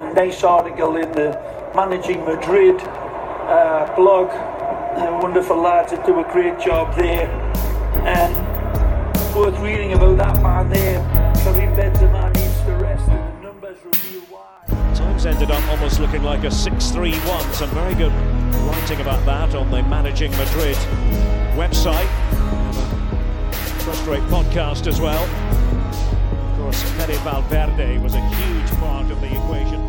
Nice article in the Managing Madrid uh, blog. Wonderful lads that do a great job there. And worth reading about that man there. Karim Benzema needs to rest, and the numbers reveal why. Times ended up almost looking like a 6-3-1. Some very good writing about that on the Managing Madrid website. Frustrate podcast as well. Of course, Fede Valverde was a huge part of the equation.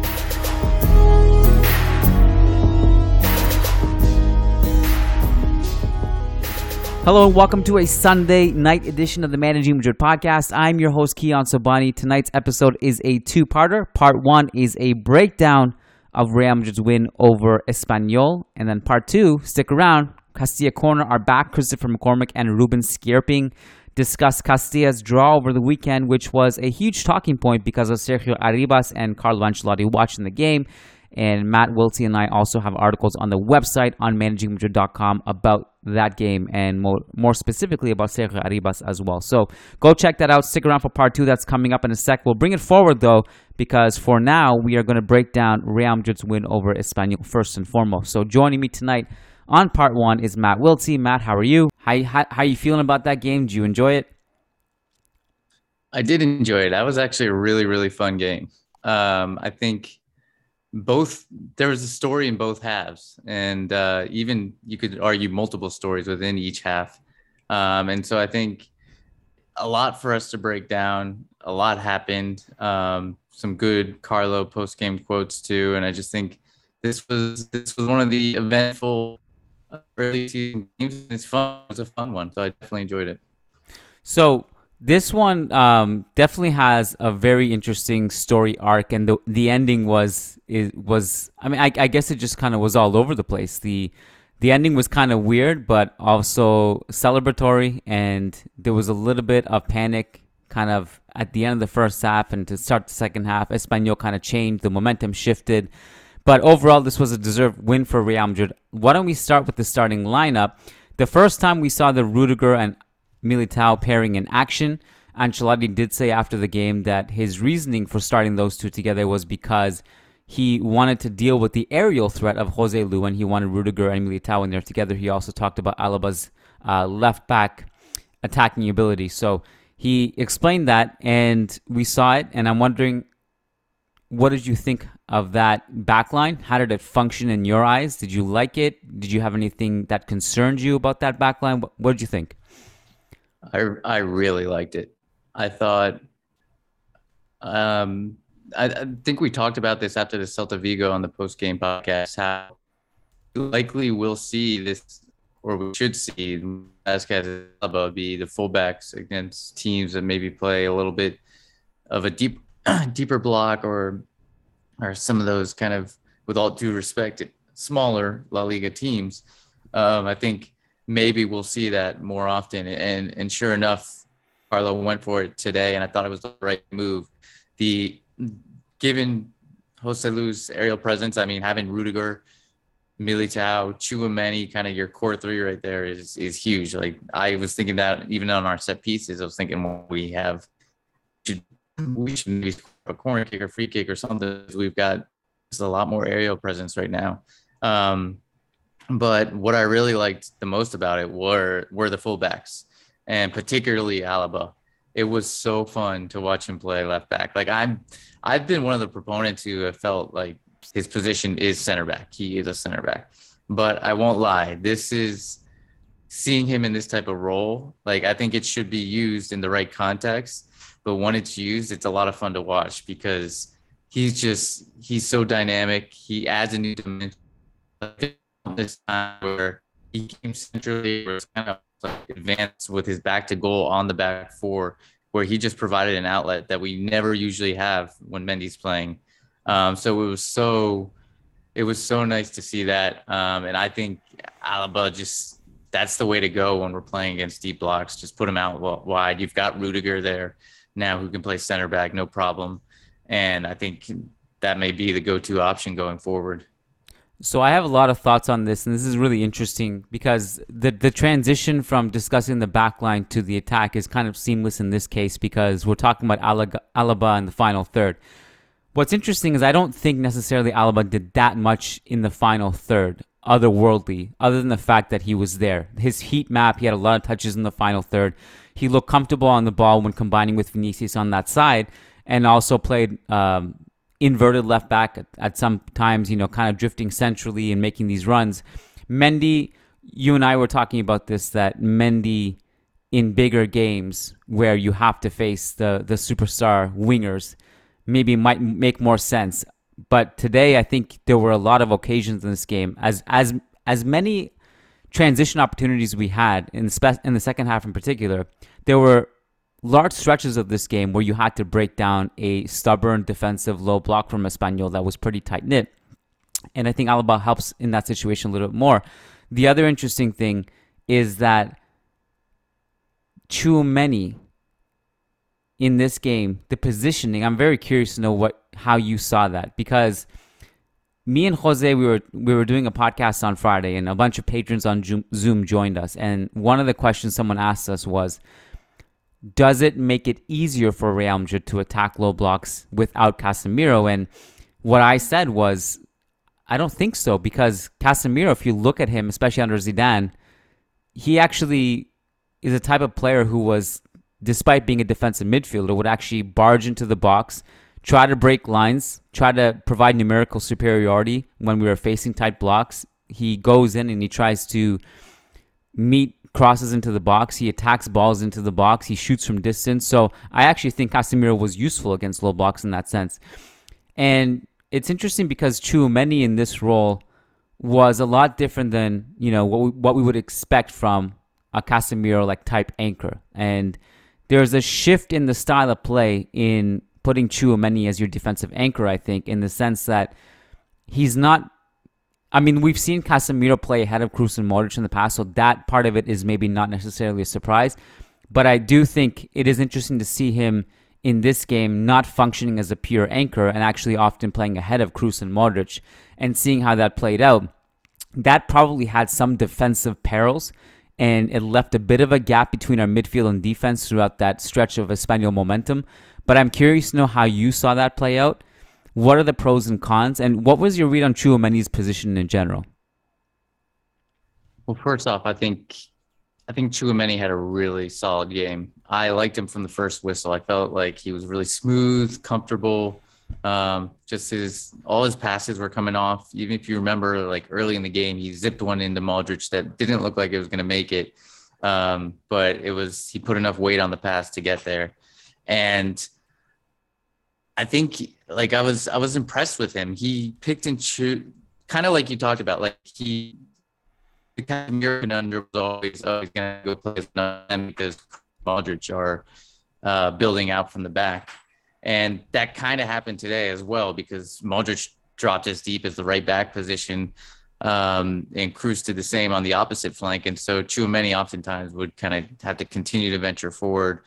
Hello and welcome to a Sunday night edition of the Managing Madrid podcast. I'm your host, Kiyan Sobhani. Tonight's episode is a two-parter. Part one is a breakdown of Real Madrid's win over Espanyol. And then part two, stick around. Castilla Corner are back. Christopher McCormick and Ruben Skjerping discuss Castilla's draw over the weekend, which was a huge talking point because of Sergio Arribas and Carlo Ancelotti watching the game. And Matt Wiltse and I also have articles on the website on managingmadrid.com about that game and more, more specifically about Sergio Arribas as well. So go check that out. Stick around for part two that's coming up in a sec. We'll bring it forward though, because for now we are going to break down Real Madrid's win over Espanyol first and foremost. So joining me tonight on part one is Matt Wiltse. Matt, how are you? How, how, how are you feeling about that game? Do you enjoy it? I did enjoy it. That was actually a really, really fun game. Um, I think both there was a story in both halves. And uh, even you could argue multiple stories within each half. Um, and so i think a lot for us to break down. A lot happened. Um, some good carlo post-game quotes too. And i just think this was this was one of the eventful early season games. It's fun it was a fun one. So i definitely enjoyed it. So this one um, definitely has a very interesting story arc, and the the ending was it was. I mean, I, I guess it just kind of was all over the place. the The ending was kind of weird, but also celebratory, and there was a little bit of panic, kind of at the end of the first half, and to start the second half, Espanyol kind of changed. The momentum shifted, but overall, this was a deserved win for Real Madrid. Why don't we start with the starting lineup? The first time we saw the Rudiger and Militao pairing in action. Ancelotti did say after the game that his reasoning for starting those two together was because he wanted to deal with the aerial threat of Joselu and he wanted Rudiger and Militao in there together. He also talked about Alaba's uh, left back attacking ability. So he explained that and we saw it. And I'm wondering, what did you think of that backline? How did it function in your eyes? Did you like it? Did you have anything that concerned you about that backline? What, what did you think? I I really liked it. I thought um I, I think we talked about this after the Celta Vigo on the post game podcast how likely we'll see this or we should see Vázquez and be the fullbacks against teams that maybe play a little bit of a deep deeper block or or some of those kind of with all due respect smaller La Liga teams. Um, I think maybe we'll see that more often. And and sure enough, Carlo went for it today, and I thought it was the right move. The given Joselu's aerial presence, I mean, having Rudiger, Militao, Tchouameni, kind of your core three right there is is huge. Like I was thinking that even on our set pieces, I was thinking well, we have should we should maybe a corner kick or free kick or something. We've got just a lot more aerial presence right now. Um, but what I really liked the most about it were were the fullbacks, and particularly Alaba. It was so fun to watch him play left back. Like I'm, I've been one of the proponents who have felt like his position is center back. He is a center back, but I won't lie. This is seeing him in this type of role. Like I think it should be used in the right context, but when it's used, it's a lot of fun to watch because he's just he's so dynamic. He adds a new dimension this time where he came centrally, was kind of like advanced with his back to goal on the back four, where he just provided an outlet that we never usually have when Mendy's playing. Um, so it was so it was so nice to see that. Um, and I think Alaba just that's the way to go when we're playing against deep blocks. Just put him out wide. You've got Rudiger there now who can play center back, no problem. And I think that may be the go-to option going forward. So I have a lot of thoughts on this, and this is really interesting because the the transition from discussing the backline to the attack is kind of seamless in this case because we're talking about Alaba in the final third. what's interesting is I don't think necessarily Alaba did that much in the final third, otherworldly, other than the fact that he was there. His heat map, he had a lot of touches in the final third. He looked comfortable on the ball when combining with Vinicius on that side, and also played um, inverted left back at, at some times, you know, kind of drifting centrally and making these runs. Mendy, you and I were talking about this that Mendy in bigger games where you have to face the the superstar wingers maybe might make more sense. But today I think there were a lot of occasions in this game as as as many transition opportunities we had in the spe- in the second half in particular. There were large stretches of this game where you had to break down a stubborn defensive low block from Espanyol that was pretty tight knit. And I think Alaba helps in that situation a little bit more. The other interesting thing is that Tchouameni in this game, the positioning, I'm very curious to know what how you saw that because me and Jose we were we were doing a podcast on Friday and a bunch of patrons on Zoom joined us and one of the questions someone asked us was does it make it easier for Real Madrid to attack low blocks without Casemiro and what I said was I don't think so because Casemiro if you look at him especially under Zidane he actually is a type of player who was, despite being a defensive midfielder, would actually barge into the box, try to break lines, try to provide numerical superiority when we were facing tight blocks. He goes in and he tries to meet crosses into the box. He attacks balls into the box. He shoots from distance. So I actually think Casemiro was useful against low blocks in that sense. And it's interesting because Tchouameni in this role was a lot different than you know what we, what we would expect from a Casemiro like type anchor. And there's a shift in the style of play in putting Tchouameni as your defensive anchor, I think, in the sense that he's not. I mean, we've seen Casemiro play ahead of Kroos and Modric in the past, so that part of it is maybe not necessarily a surprise. But I do think it is interesting to see him in this game not functioning as a pure anchor and actually often playing ahead of Kroos and Modric and seeing how that played out. That probably had some defensive perils and it left a bit of a gap between our midfield and defense throughout that stretch of Espanyol momentum. But I'm curious to know how you saw that play out. What are the pros and cons, and what was your read on Tchouameni's position in general? Well, first off, I think I think Tchouameni had a really solid game. I liked him from the first whistle. I felt like he was really smooth, comfortable. Um, just his all his passes were coming off. Even if you remember, like early in the game, he zipped one into Modric that didn't look like it was going to make it, um, but it was he put enough weight on the pass to get there, and I think like I was I was impressed with him. He picked and choose, kind of like you talked about. Like he the kind of American under was always always to go play them because Modric are uh, building out from the back. And that kind of happened today as well because Modric dropped as deep as the right back position um, and Kroos did the same on the opposite flank. And so Tchouameni oftentimes would kind of have to continue to venture forward,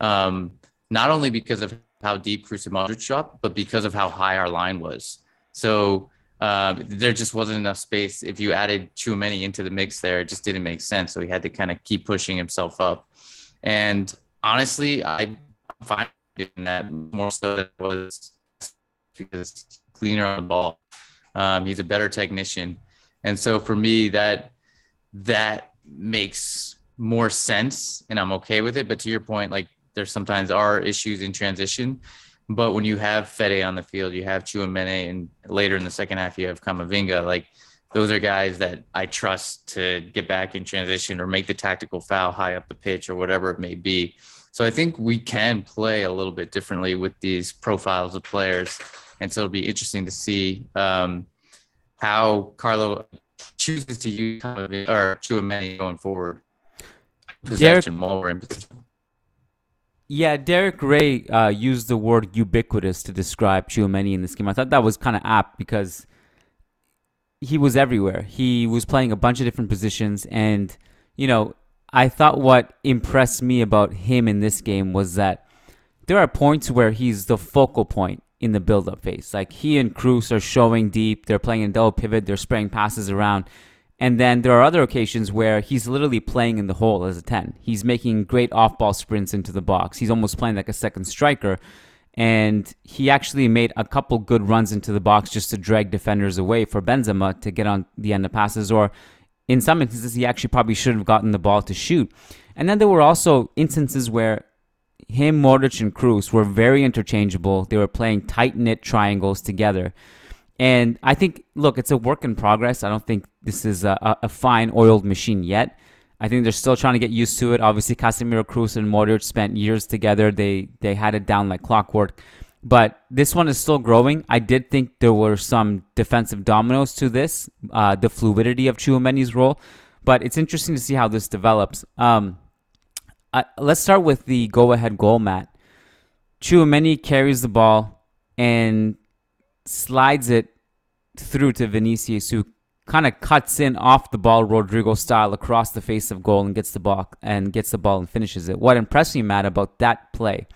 um, not only because of how deep and Modric dropped, but because of how high our line was. So um, there just wasn't enough space. If you added too many into the mix there, it just didn't make sense. So he had to kind of keep pushing himself up. And honestly, I, doing that more so than it was because cleaner on the ball. Um, he's a better technician, and so for me, that that makes more sense, and I'm okay with it. But to your point, like there sometimes are issues in transition, but when you have Fede on the field, you have Tchouameni, and later in the second half you have Camavinga. like those are guys that I trust to get back in transition or make the tactical foul high up the pitch or whatever it may be. So I think we can play a little bit differently with these profiles of players. And so it'll be interesting to see um, how Carlo chooses to use or Tchouameni going forward. Possession while in position. Yeah, Derek Ray uh, used the word ubiquitous to describe Tchouameni in this game. I thought that was kind of apt because he was everywhere. He was playing a bunch of different positions, and you know, I thought what impressed me about him in this game was that there are points where he's the focal point in the build-up phase. Like he and Kroos are showing deep, they're playing in double pivot, they're spraying passes around. And then there are other occasions where he's literally playing in the hole as a 10. He's making great off-ball sprints into the box. He's almost playing like a second striker. and he actually made a couple good runs into the box just to drag defenders away for Benzema to get on the end of passes, or in some instances, he actually probably should have gotten the ball to shoot. And then there were also instances where him, Modric, and Kroos were very interchangeable. They were playing tight knit triangles together. And I think, look, it's a work in progress. I don't think this is a, a fine oiled machine yet. I think they're still trying to get used to it. Obviously, Casemiro, Kroos and Modric spent years together. They they had it down like clockwork. But this one is still growing. I did think there were some defensive dominoes to this, uh, the fluidity of Tchouameni's role. But it's interesting to see how this develops. Um, I, let's start with the go-ahead goal, Matt. Tchouameni carries the ball and slides it through to Vinicius, who kind of cuts in off the ball Rodrygo style across the face of goal and gets the ball and gets the ball and finishes it. What impressed me, Matt, about that play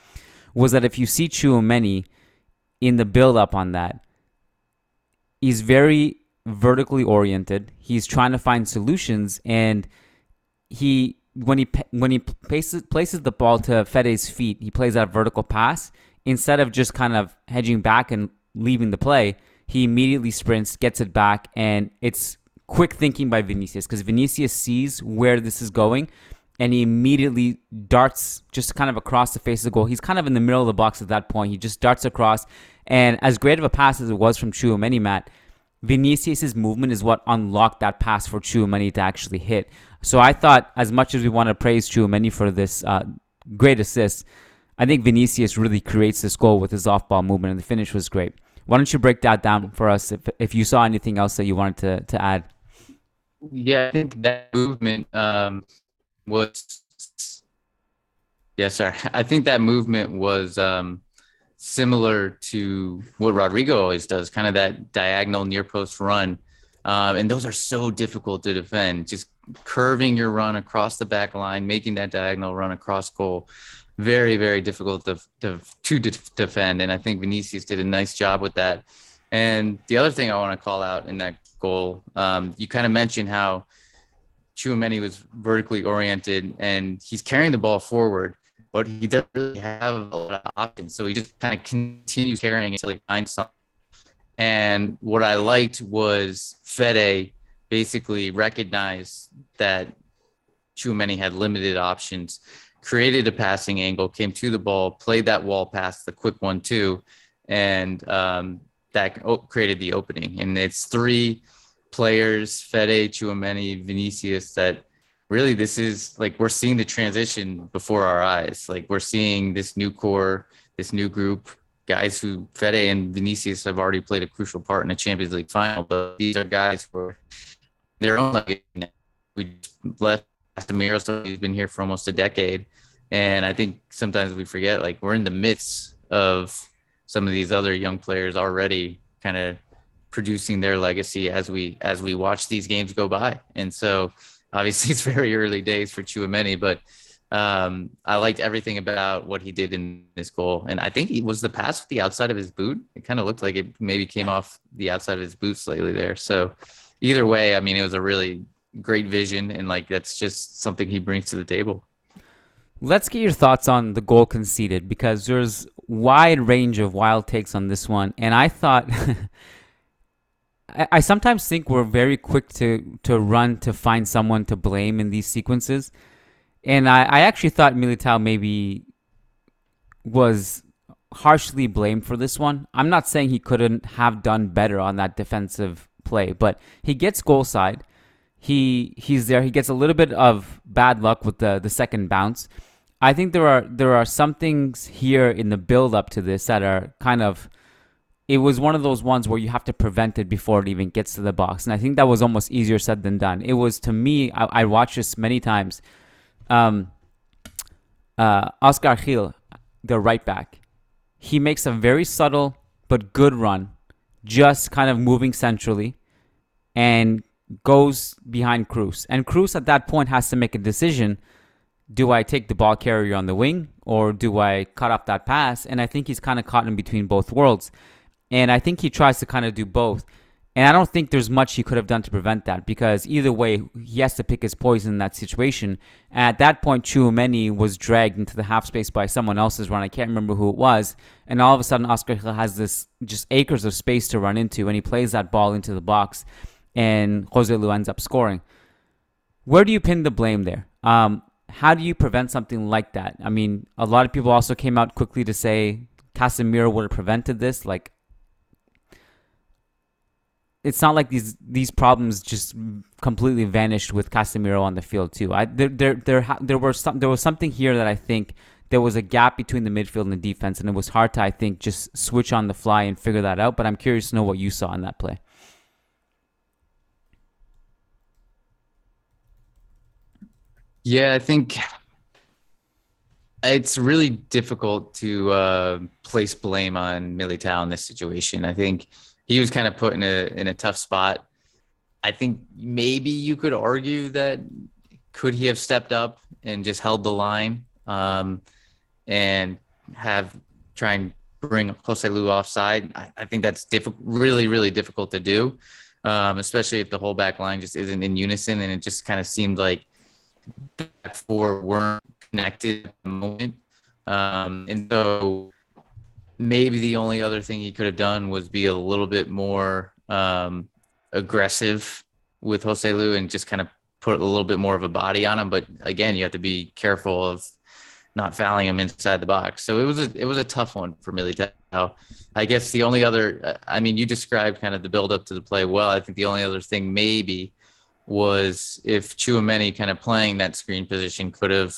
was that if you see Tchouameni in the build up on that, he's very vertically oriented. He's trying to find solutions and he when he when he places places the ball to Fede's feet, he plays that vertical pass instead of just kind of hedging back and leaving the play he immediately sprints, gets it back, and it's quick thinking by Vinicius because Vinicius sees where this is going and he immediately darts just kind of across the face of the goal. He's kind of in the middle of the box at that point. He just darts across. And as great of a pass as it was from Tchouameni, Matt, Vinicius' movement is what unlocked that pass for Tchouameni to actually hit. So I thought, as much as we want to praise Tchouameni for this uh, great assist, I think Vinicius really creates this goal with his off-ball movement, and the finish was great. Why don't you break that down for us if, if you saw anything else that you wanted to, to add? Yeah, I think that movement um, was. Yes, sir. I think that movement was um, similar to what Rodrygo always does, kind of that diagonal near post run. Um, and those are so difficult to defend. Just curving your run across the back line, making that diagonal run across goal very, very difficult to, to, to defend. And I think Vinicius did a nice job with that. And the other thing I want to call out in that goal, um, you kind of mentioned how Tchouameni was vertically oriented and he's carrying the ball forward, but he doesn't really have a lot of options. So he just kind of continues carrying until he finds something. And what I liked was Fede basically recognized that Tchouameni had limited options created a passing angle, came to the ball, played that wall pass, the quick one too, and um, that created the opening. And it's three players, Fede, Tchouameni, Vinicius, that really this is like we're seeing the transition before our eyes. Like we're seeing this new core, this new group, guys who Fede and Vinicius have already played a crucial part in the Champions League final, but these are guys for their own legacy. We left Casemiro, so he's been here for almost a decade. And I think sometimes we forget, like we're in the midst of some of these other young players already kind of producing their legacy as we as we watch these games go by. And so obviously it's very early days for Tchouameni, but um, I liked everything about what he did in this goal. And I think he was the pass with the outside of his boot. It kind of looked like it maybe came off the outside of his boot slightly there. So either way, I mean, it was a really great vision, and like that's just something he brings to the table. Let's get your thoughts on the goal conceded because there's wide range of wild takes on this one, and I thought. I, I sometimes think we're very quick to, to run to find someone to blame in these sequences. And I, I actually thought Militao maybe was harshly blamed for this one. I'm not saying he couldn't have done better on that defensive play, but he gets goal side he he's there. He gets a little bit of bad luck with the the second bounce. I think there are there are some things here in the build up to this that are kind of it was one of those ones where you have to prevent it before it even gets to the box. And I think that was almost easier said than done. It was to me, I, I watched this many times. Um, uh, Oscar Gil, the right back, he makes a very subtle but good run, just kind of moving centrally and goes behind Kroos. And Kroos at that point has to make a decision. Do I take the ball carrier on the wing or do I cut off that pass? And I think he's kind of caught in between both worlds. And I think he tries to kind of do both. And I don't think there's much he could have done to prevent that because either way, he has to pick his poison in that situation. At that point, Tchouameni was dragged into the half space by someone else's run. I can't remember who it was. And all of a sudden, Oscar Gil has this just acres of space to run into, and he plays that ball into the box, and Jose Joselu ends up scoring. Where do you pin the blame there? Um, how do you prevent something like that? I mean, a lot of people also came out quickly to say Casemiro would have prevented this. Like, it's not like these these problems just completely vanished with Casemiro on the field too. I there there there there were some there was something here that I think there was a gap between the midfield and the defense, and it was hard to I think just switch on the fly and figure that out. But I'm curious to know what you saw in that play. Yeah, I think it's really difficult to uh, place blame on Militao in this situation. I think he was kind of put in a in a tough spot. I think maybe you could argue that could he have stepped up and just held the line um, and have try and bring Joselu offside. I, I think that's really, really difficult to do, um, especially if the whole back line just isn't in unison and it just kind of seemed like back four weren't connected at the moment. Um, and so maybe the only other thing he could have done was be a little bit more um, aggressive with Joselu and just kind of put a little bit more of a body on him. But again, you have to be careful of not fouling him inside the box. So it was a it was a tough one for Militao. I guess the only other, I mean, you described kind of the build up to the play well. I think the only other thing maybe was if Tchouameni kind of playing that screen position could have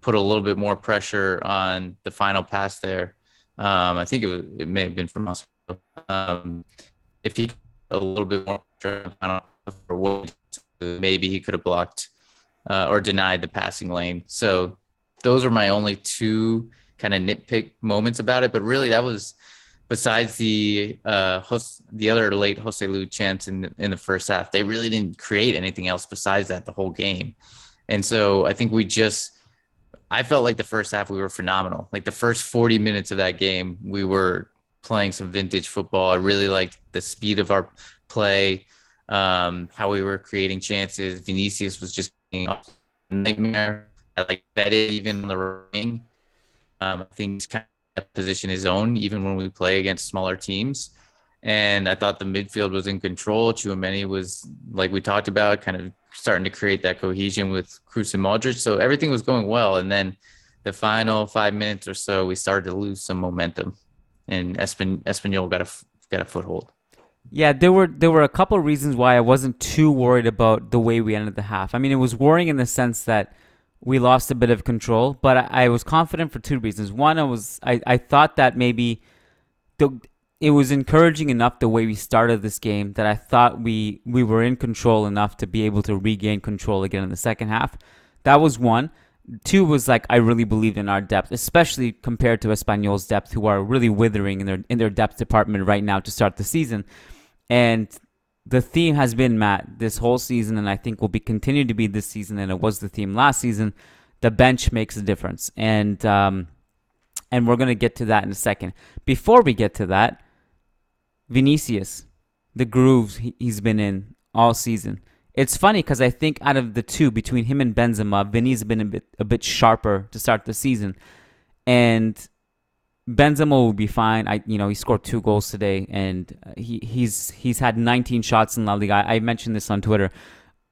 put a little bit more pressure on the final pass there um, I think it was it may have been from us. Um, if he a little bit more for maybe he could have blocked uh, or denied the passing lane. So those are my only two kind of nitpick moments about it. But really, that was besides the uh, host, the other late Joselu chance in the, in the first half. They really didn't create anything else besides that the whole game. And so I think we just I felt like the first half we were phenomenal. Like the first 40 minutes of that game, we were playing some vintage football. I really liked the speed of our play, um, how we were creating chances. Vinicius was just being a nightmare. I like betted even on the ring. Um, he's kind position his own, even when we play against smaller teams. And I thought the midfield was in control. Tchouameni was, like we talked about, kind of starting to create that cohesion with Kroos and Modric. So everything was going well. And then the final five minutes or so, we started to lose some momentum, and Espan- Espanyol got a got a foothold. Yeah, there were there were a couple of reasons why I wasn't too worried about the way we ended the half. I mean, it was worrying in the sense that we lost a bit of control, but I, I was confident for two reasons. One, I was I, I thought that maybe the it was encouraging enough the way we started this game that I thought we we were in control enough to be able to regain control again in the second half. That was one. Two was like I really believed in our depth, especially compared to Espanyol's depth, who are really withering in their in their depth department right now to start the season. And the theme has been Matt this whole season, and I think will be continued to be this season, and it was the theme last season. The bench makes a difference, and um, and we're gonna get to that in a second. Before we get to that, Vinicius, the grooves he's been in all season. It's funny because I think out of the two, between him and Benzema, Vinny's been a bit a bit sharper to start the season, and Benzema will be fine. I you know he scored two goals today, and he he's he's had 19 shots in La Liga. I, I mentioned this on Twitter.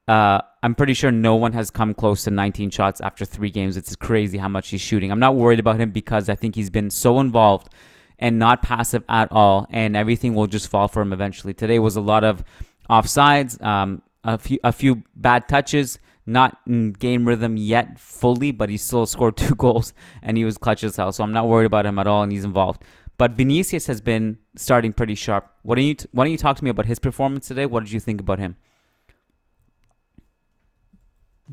Uh, I'm pretty sure no one has come close to 19 shots after three games. It's crazy how much he's shooting. I'm not worried about him because I think he's been so involved and not passive at all, and everything will just fall for him eventually. Today was a lot of offsides, um, a few a few bad touches, not in game rhythm yet fully, but he still scored two goals and he was clutch as hell. So I'm not worried about him at all, and he's involved. But Vinicius has been starting pretty sharp. What do you t- why don't you talk to me about his performance today? What did you think about him?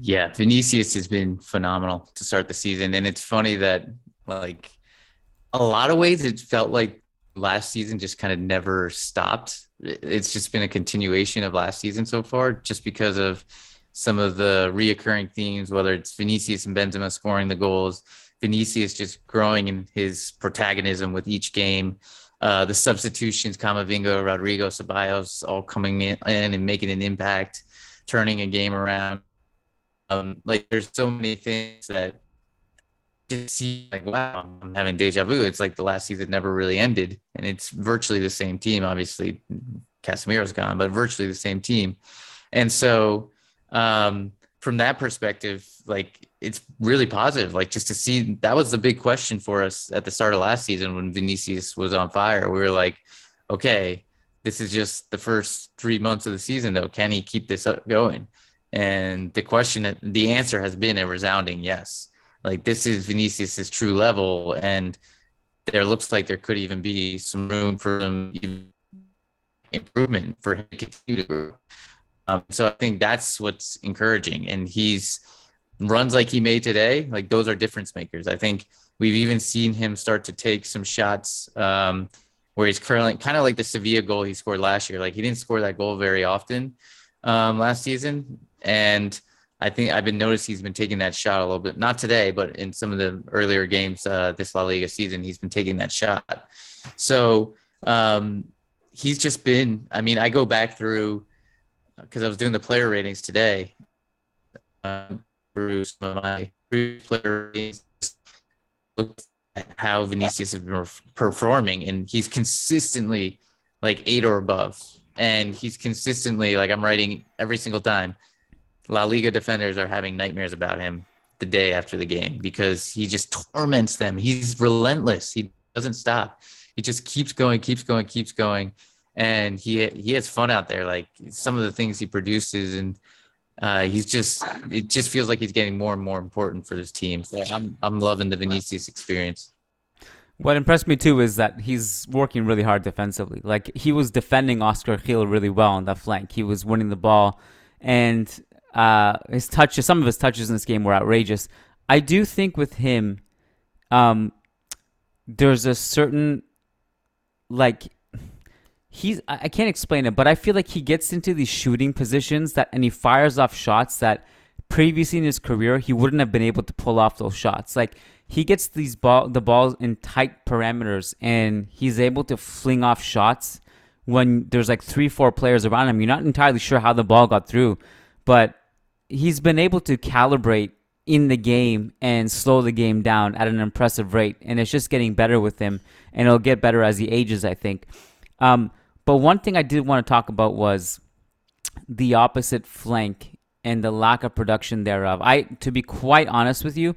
Yeah, Vinicius has been phenomenal to start the season, and it's funny that like a lot of ways it felt like last season just kind of never stopped. It's just been a continuation of last season so far, just because of some of the reoccurring themes, whether it's Vinicius and Benzema scoring the goals, Vinicius just growing in his protagonism with each game. uh, the substitutions, Camavinga, Rodrygo, Ceballos, all coming in and making an impact, turning a game around. Um, like there's so many things that just see like wow, I'm having deja vu. It's like the last season never really ended, and it's virtually the same team. Obviously, Casemiro's gone, but virtually the same team. And so, um, from that perspective, like it's really positive. Like just to see that was the big question for us at the start of last season when Vinicius was on fire. We were like, okay, this is just the first three months of the season, though. Can he keep this up going? And the question, the answer has been a resounding yes. Like this is Vinicius's true level, and there looks like there could even be some room for some improvement for him to continue to grow. Um, so I think that's what's encouraging, and he's runs like he made today. Like those are difference makers. I think we've even seen him start to take some shots um, where he's currently kind of like the Sevilla goal he scored last year. Like he didn't score that goal very often um, last season, and I think I've been noticing he's been taking that shot a little bit. Not today, but in some of the earlier games uh, this La Liga season, he's been taking that shot. So um, he's just been. I mean, I go back through because I was doing the player ratings today. Um, through some of my player ratings, look at how Vinicius has been performing, and he's consistently like eight or above, and he's consistently like I'm writing every single time La Liga defenders are having nightmares about him the day after the game because he just torments them. He's relentless. He doesn't stop. He just keeps going, keeps going, keeps going, and he he has fun out there. Like some of the things he produces, and uh, he's just it just feels like he's getting more and more important for this team. So I'm I'm loving the Vinicius experience. What impressed me too is that he's working really hard defensively. Like he was defending Oscar Gil really well on that flank. He was winning the ball, and uh, his touches, some of his touches in this game were outrageous. I do think with him, um, there's a certain like he's I can't explain it, but I feel like he gets into these shooting positions that and he fires off shots that previously in his career he wouldn't have been able to pull off those shots. Like he gets these ball the balls in tight parameters and he's able to fling off shots when there's like three, four players around him. You're not entirely sure how the ball got through, but he's been able to calibrate in the game and slow the game down at an impressive rate. And it's just getting better with him, and it'll get better as he ages, I think. Um, but one thing I did want to talk about was the opposite flank and the lack of production thereof. I, to be quite honest with you,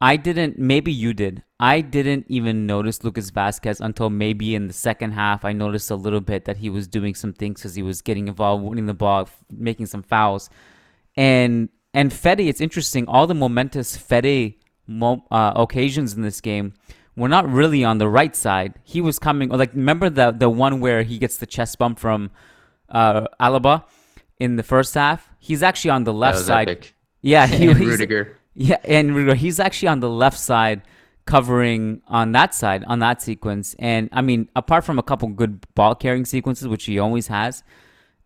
I didn't. Maybe you did. I didn't even notice Lucas Vasquez until maybe in the second half. I noticed a little bit that he was doing some things because he was getting involved, winning the ball, making some fouls. And and Fede, it's interesting. All the momentous Fede uh, occasions in this game were not really on the right side. He was coming, like remember the the one where he gets the chest bump from uh, Alaba in the first half. He's actually on the left side. Epic. Yeah, he, and Rudiger. Yeah, and Rudiger, he's actually on the left side, covering on that side on that sequence. And I mean, apart from a couple good ball carrying sequences, which he always has,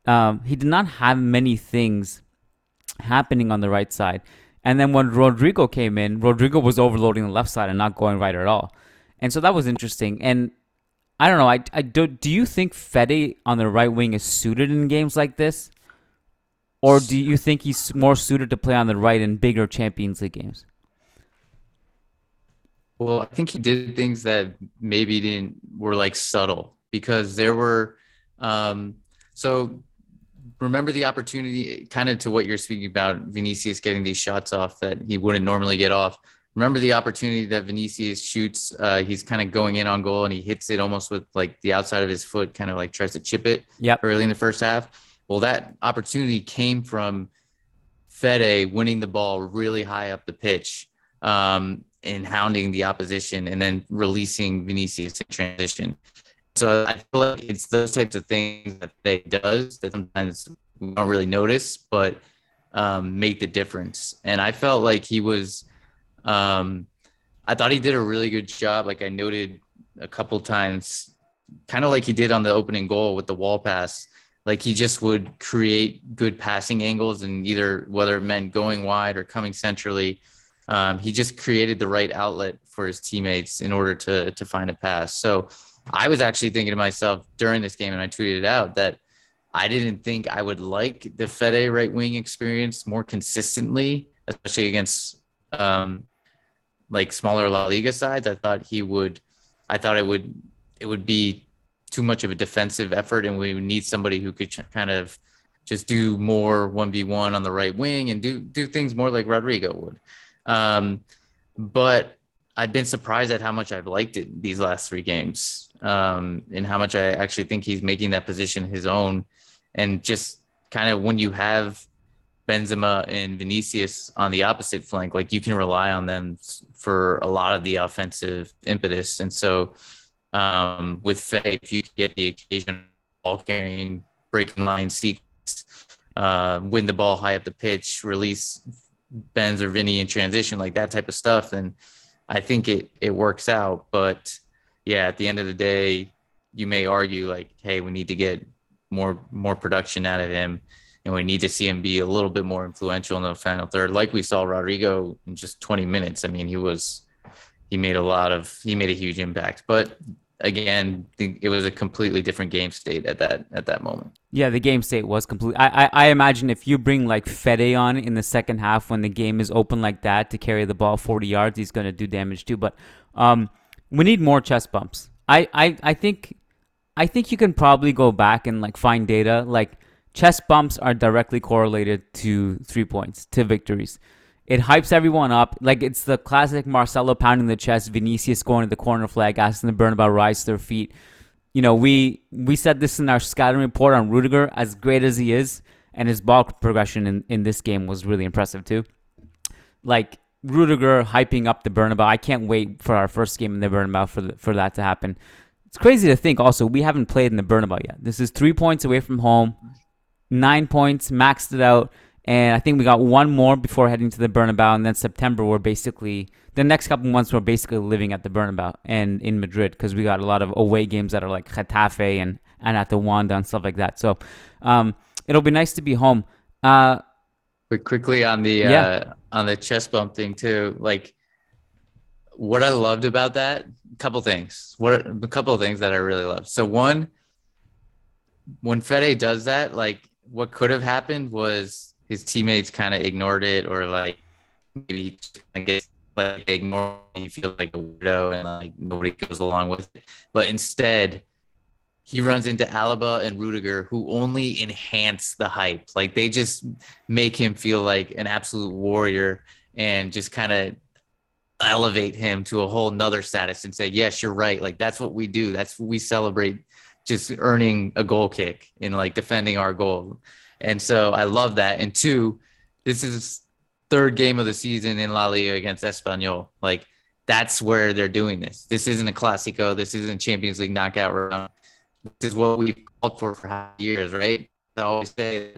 um, he did not have many things happening on the right side. And then when Rodrygo came in, Rodrygo was overloading the left side and not going right at all. And so that was interesting. And I don't know. I, I do, do you think Fede on the right wing is suited in games like this? Or do you think he's more suited to play on the right in bigger Champions League games? Well, I think he did things that maybe didn't were like subtle because there were um so remember the opportunity, kind of to what you're speaking about, Vinicius getting these shots off that he wouldn't normally get off. Remember the opportunity that Vinicius shoots? Uh, he's kind of going in on goal and he hits it almost with like the outside of his foot, kind of like tries to chip it yep. early in the first half. Well, that opportunity came from Fede winning the ball really high up the pitch um, and hounding the opposition and then releasing Vinicius in transition. So I feel like it's those types of things that they does that sometimes we don't really notice, but um, make the difference. And I felt like he was, um, I thought he did a really good job. Like I noted a couple times, kind of like he did on the opening goal with the wall pass. Like he just would create good passing angles, and either whether it meant going wide or coming centrally, um, he just created the right outlet for his teammates in order to to find a pass. So I was actually thinking to myself during this game, and I tweeted it out that I didn't think I would like the Fede right wing experience more consistently, especially against um, like smaller La Liga sides. I thought he would, I thought it would, it would be too much of a defensive effort, and we need somebody who could kind of just do more one v one on the right wing and do do things more like Rodrygo would. Um, but I've been surprised at how much I've liked it these last three games, um, and how much I actually think he's making that position his own, and just kind of when you have Benzema and Vinicius on the opposite flank, like you can rely on them for a lot of the offensive impetus, and so um, with Faye, if you get the occasion ball carrying, breaking line sequence, uh, win the ball high up the pitch, release Benz or Vinny in transition, like that type of stuff, then I think it it works out. But yeah, at the end of the day, you may argue like, hey, we need to get more more production out of him, and we need to see him be a little bit more influential in the final third, like we saw Rodrygo in just 20 minutes. I mean, he was he made a lot of he made a huge impact. But again, it was a completely different game state at that at that moment. Yeah, the game state was complete. I, I, I imagine if you bring like Fede on in the second half when the game is open like that to carry the ball 40 yards, he's going to do damage too. But um, we need more chest bumps. I, I, I think I think you can probably go back and like find data like chest bumps are directly correlated to three points to victories. It hypes everyone up. Like it's the classic Marcelo pounding the chest, Vinicius going to the corner flag, asking the Bernabeu rise to their feet. You know, we we said this in our scouting report on Rudiger, as great as he is, and his ball progression in, in this game was really impressive too. Like Rudiger hyping up the Bernabeu. I can't wait for our first game in the Bernabeu for the, for that to happen. It's crazy to think. Also, we haven't played in the Bernabeu yet. This is three points away from home, nine points, maxed it out. And I think we got one more before heading to the Bernabeu. And then September, we're basically, the next couple months, we're basically living at the Bernabeu and in Madrid because we got a lot of away games that are like Getafe and, and at the Wanda and stuff like that. So um, it'll be nice to be home. Uh, but quickly on the yeah. uh, on the chest bump thing too, like what I loved about that, a couple things. What a couple of things that I really loved. So one, when Fede does that, like what could have happened was his teammates kind of ignored it or like maybe I guess like they ignore you feel like a weirdo and like nobody goes along with it. But instead, he runs into Alaba and Rudiger, who only enhance the hype. Like they just make him feel like an absolute warrior and just kind of elevate him to a whole nother status and say, Yes, you're right. Like that's what we do. That's what we celebrate just earning a goal kick and like defending our goal. And so I love that. And two, this is third game of the season in La Liga against Espanyol. Like that's where they're doing this. This isn't a Clasico. This isn't Champions League knockout round. This is what we've called for for years, right? I always say,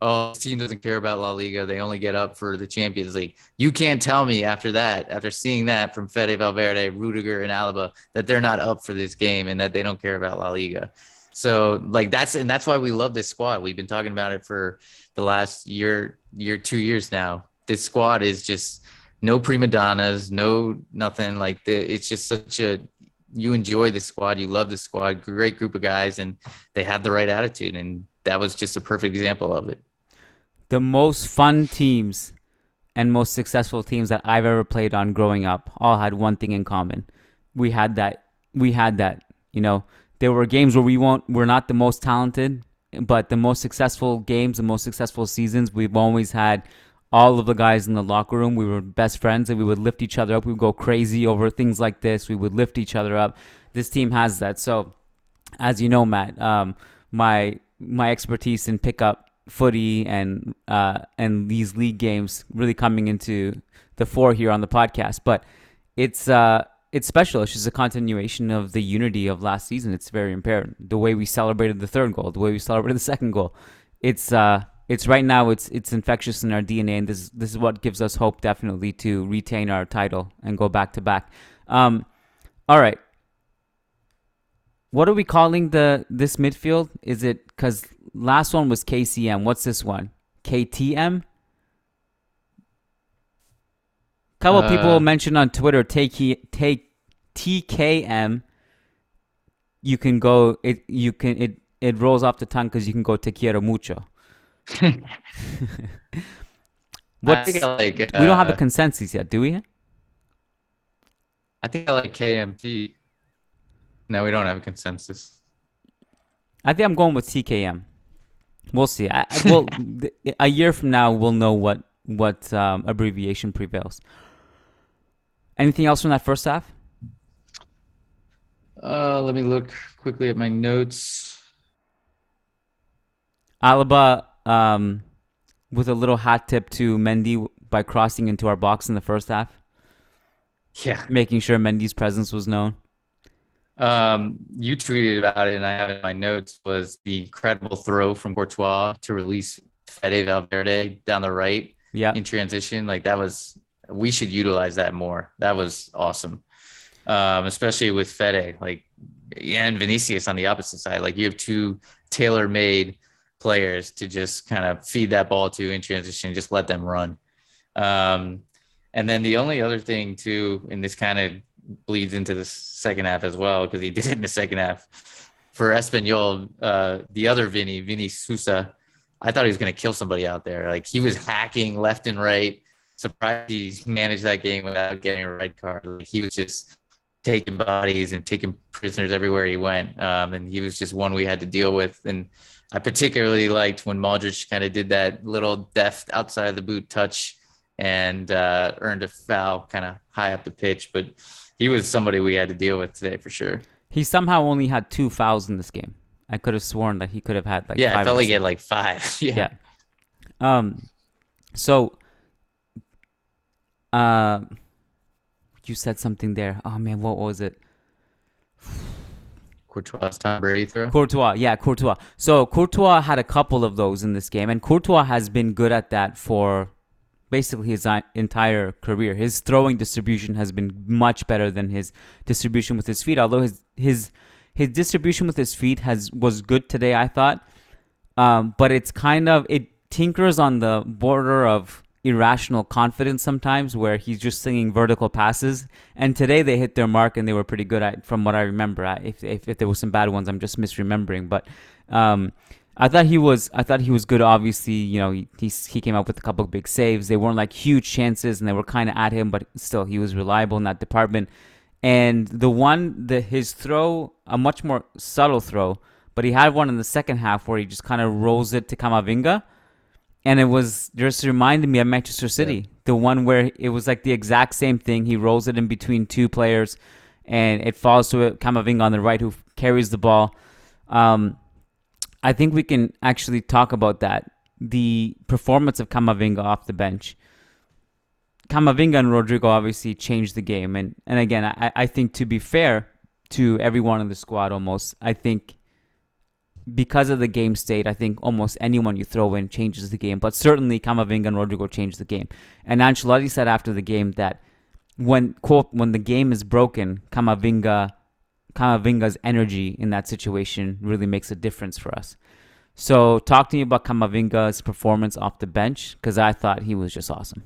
oh, this team doesn't care about La Liga. They only get up for the Champions League. You can't tell me after that, after seeing that from Fede Valverde, Rudiger, and Alaba, that they're not up for this game and that they don't care about La Liga. So like that's and that's why we love this squad. We've been talking about it for the last year, year, two years now. This squad is just no prima donnas, no nothing like the, it's just such a you enjoy the squad, you love the squad, great group of guys, and they have the right attitude, and that was just a perfect example of it. The most fun teams and most successful teams that I've ever played on growing up all had one thing in common. We had that. We had that. You know, there were games where we won't we're not the most talented, but the most successful games, the most successful seasons, we've always had all of the guys in the locker room. We were best friends and we would lift each other up. We would go crazy over things like this. We would lift each other up. This team has that. So, as you know, Matt, um, my my expertise in pickup footy and uh, and these league games really coming into the fore here on the podcast. But it's uh, it's special. It's just a continuation of the unity of last season. It's very important. The way we celebrated the third goal, the way we celebrated the second goal. It's uh it's right now it's it's infectious in our DNA and this this is what gives us hope definitely to retain our title and go back to back. Um all right. What are we calling the this midfield? Is it cuz last one was KCM. What's this one? KTM? couple uh, people mentioned on Twitter take take TKM. you can go it you can it it rolls off the tongue because you can go te quiero mucho. I What's, think I like. we don't have a uh, consensus yet, do we? I think I like KMT. No, we don't have a consensus. I think I'm going with TKM. We'll see. I, I- well, a year from now, we'll know what what um, abbreviation prevails. Anything else from that first half? Uh, let me look quickly at my notes. Alaba um, with a little hat tip to Mendy by crossing into our box in the first half, Yeah. making sure Mendy's presence was known. Um, you tweeted about it, and I have it in my notes. Was the incredible throw from Courtois to release Fede Valverde down the right Yeah, in transition? Like that was. We should utilize that more. That was awesome, um, especially with Fede. Like, yeah, and Vinicius on the opposite side. Like you have two tailor-made players to just kind of feed that ball to in transition. Just let them run. Um, and then the only other thing too, and this kind of bleeds into the second half as well because he did it in the second half. For Espanyol, uh, the other Vinny, Vinny Souza, I thought he was going to kill somebody out there. Like he was hacking left and right. Surprised he managed that game without getting a red card. Like he was just taking bodies and taking prisoners everywhere he went. Um, and he was just one we had to deal with. And I particularly liked when Modric kind of did that little deft outside of the boot touch and uh, earned a foul kind of high up the pitch. But he was somebody we had to deal with today for sure. he somehow only had two fouls in this game. I could have sworn that he could have had like yeah, five I felt like he had like five. yeah. yeah. Um, so, uh, you said something there. Oh man, what was it? Courtois Tom Brady throw. Courtois, yeah, Courtois. So Courtois had a couple of those in this game, and Courtois has been good at that for basically his entire career. His throwing distribution has been much better than his distribution with his feet. Although his his his distribution with his feet has was good today, I thought. Um, but it's kind of it tinkers on the border of irrational confidence sometimes, where he's just singing vertical passes. And today they hit their mark, and they were pretty good at, from what I remember. I- If if, if there were some bad ones, I'm just misremembering. But um, I thought he was I thought he was good. Obviously, you know he he, he came up with a couple of big saves. They weren't like huge chances, and they were kind of at him, but still he was reliable in that department. And the one the his throw, a much more subtle throw, but he had one in the second half where he just kind of rolls it to Camavinga, and it was just reminded me of Manchester City. The one where it was like the exact same thing. He rolls it in between two players, and it falls to Camavinga on the right, who carries the ball. Um, I think we can actually talk about that. The performance of Camavinga off the bench. Camavinga and Rodrygo obviously changed the game, and and again, I, I think to be fair to everyone in the squad, almost, I think because of the game state, I think almost anyone you throw in changes the game. But certainly Camavinga and Rodrygo changed the game. And Ancelotti said after the game that when quote when the game is broken, Camavinga Camavinga's energy in that situation really makes a difference for us. So talk to me about Camavinga's performance off the bench because I thought he was just awesome.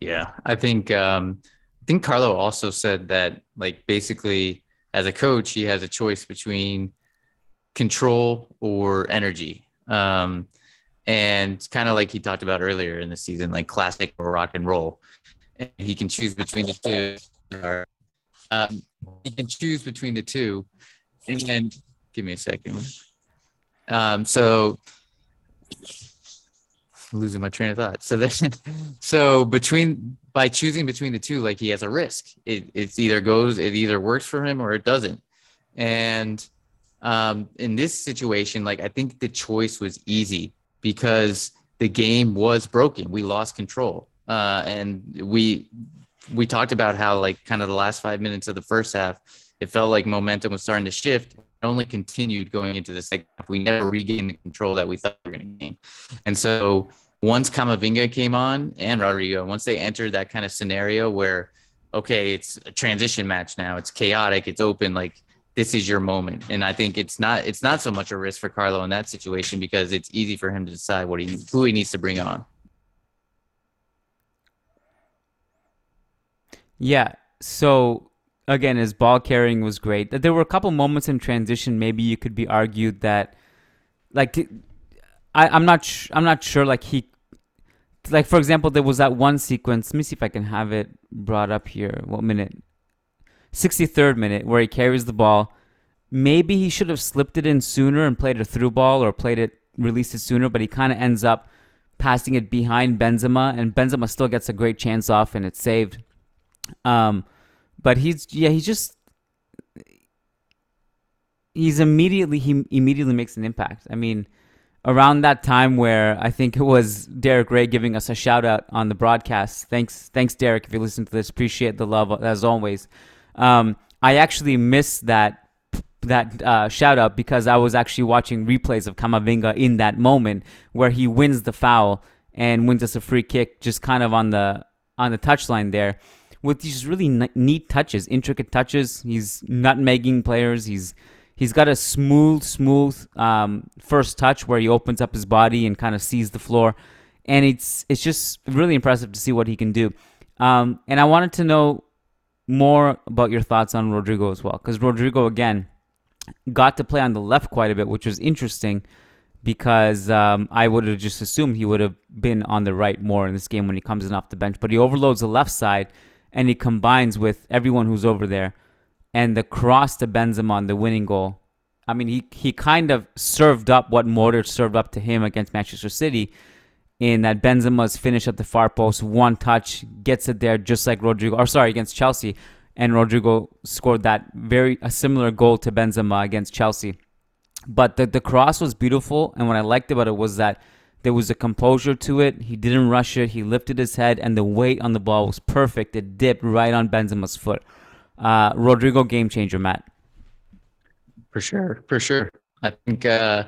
Yeah, I think um, I think Carlo also said that like basically as a coach he has a choice between control or energy, um, and kind of like he talked about earlier in the season, like classic or rock and roll, and he can choose between the two. Um, he can choose between the two, and then give me a second. Um, so losing my train of thought. So then, so between by choosing between the two, like he has a risk. It it's either goes, it either works for him or it doesn't. And um, in this situation, like I think the choice was easy because the game was broken. We lost control, uh, and we we talked about how like kind of the last five minutes of the first half, it felt like momentum was starting to shift. It only continued going into the second half. We never regained the control that we thought we were going to gain. And so once Camavinga came on and Rodrygo, once they entered that kind of scenario where, okay, it's a transition match now, it's chaotic, it's open, like this is your moment. And I think it's not it's not so much a risk for Carlo in that situation because it's easy for him to decide what he who he needs to bring on. Yeah. So again, his ball carrying was great. There were a couple moments in transition. Maybe you could be argued that, like, I, I'm not, sh- I'm not sure. Like he, like for example, there was that one sequence. Let me see if I can have it brought up here. What minute? 63rd minute where he carries the ball. Maybe he should have slipped it in sooner and played a through ball or played it, released it sooner. But he kind of ends up passing it behind Benzema, and Benzema still gets a great chance off, and it's saved. Um, but he's yeah, he's just he's immediately he immediately makes an impact. I mean, around that time where I think it was Derek Rae giving us a shout out on the broadcast. Thanks, thanks, Derek, if you listen to this. Appreciate the love as always. Um, I actually missed that that uh, shout out because I was actually watching replays of Camavinga in that moment where he wins the foul and wins us a free kick, just kind of on the on the touchline there, with these really neat touches, intricate touches. He's nutmegging players. He's he's got a smooth, smooth um, first touch where he opens up his body and kind of sees the floor, and it's it's just really impressive to see what he can do. Um, and I wanted to know more about your thoughts on Rodrygo as well, because Rodrygo, again got to play on the left quite a bit, which was interesting because um, I would have just assumed he would have been on the right more in this game when he comes in off the bench. But he overloads the left side and he combines with everyone who's over there. And the cross to Benzema on the winning goal. I mean, he, he kind of served up what Modric served up to him against Manchester City in that Benzema's finish at the far post, one touch, gets it there just like Rodrygo, or sorry, against Chelsea and Rodrygo scored that very a similar goal to Benzema against Chelsea. But the the cross was beautiful, and what I liked about it was that there was a composure to it. He didn't rush it. He lifted his head, and the weight on the ball was perfect. It dipped right on Benzema's foot. Uh, Rodrygo game changer, Matt. For sure, for sure. I think uh,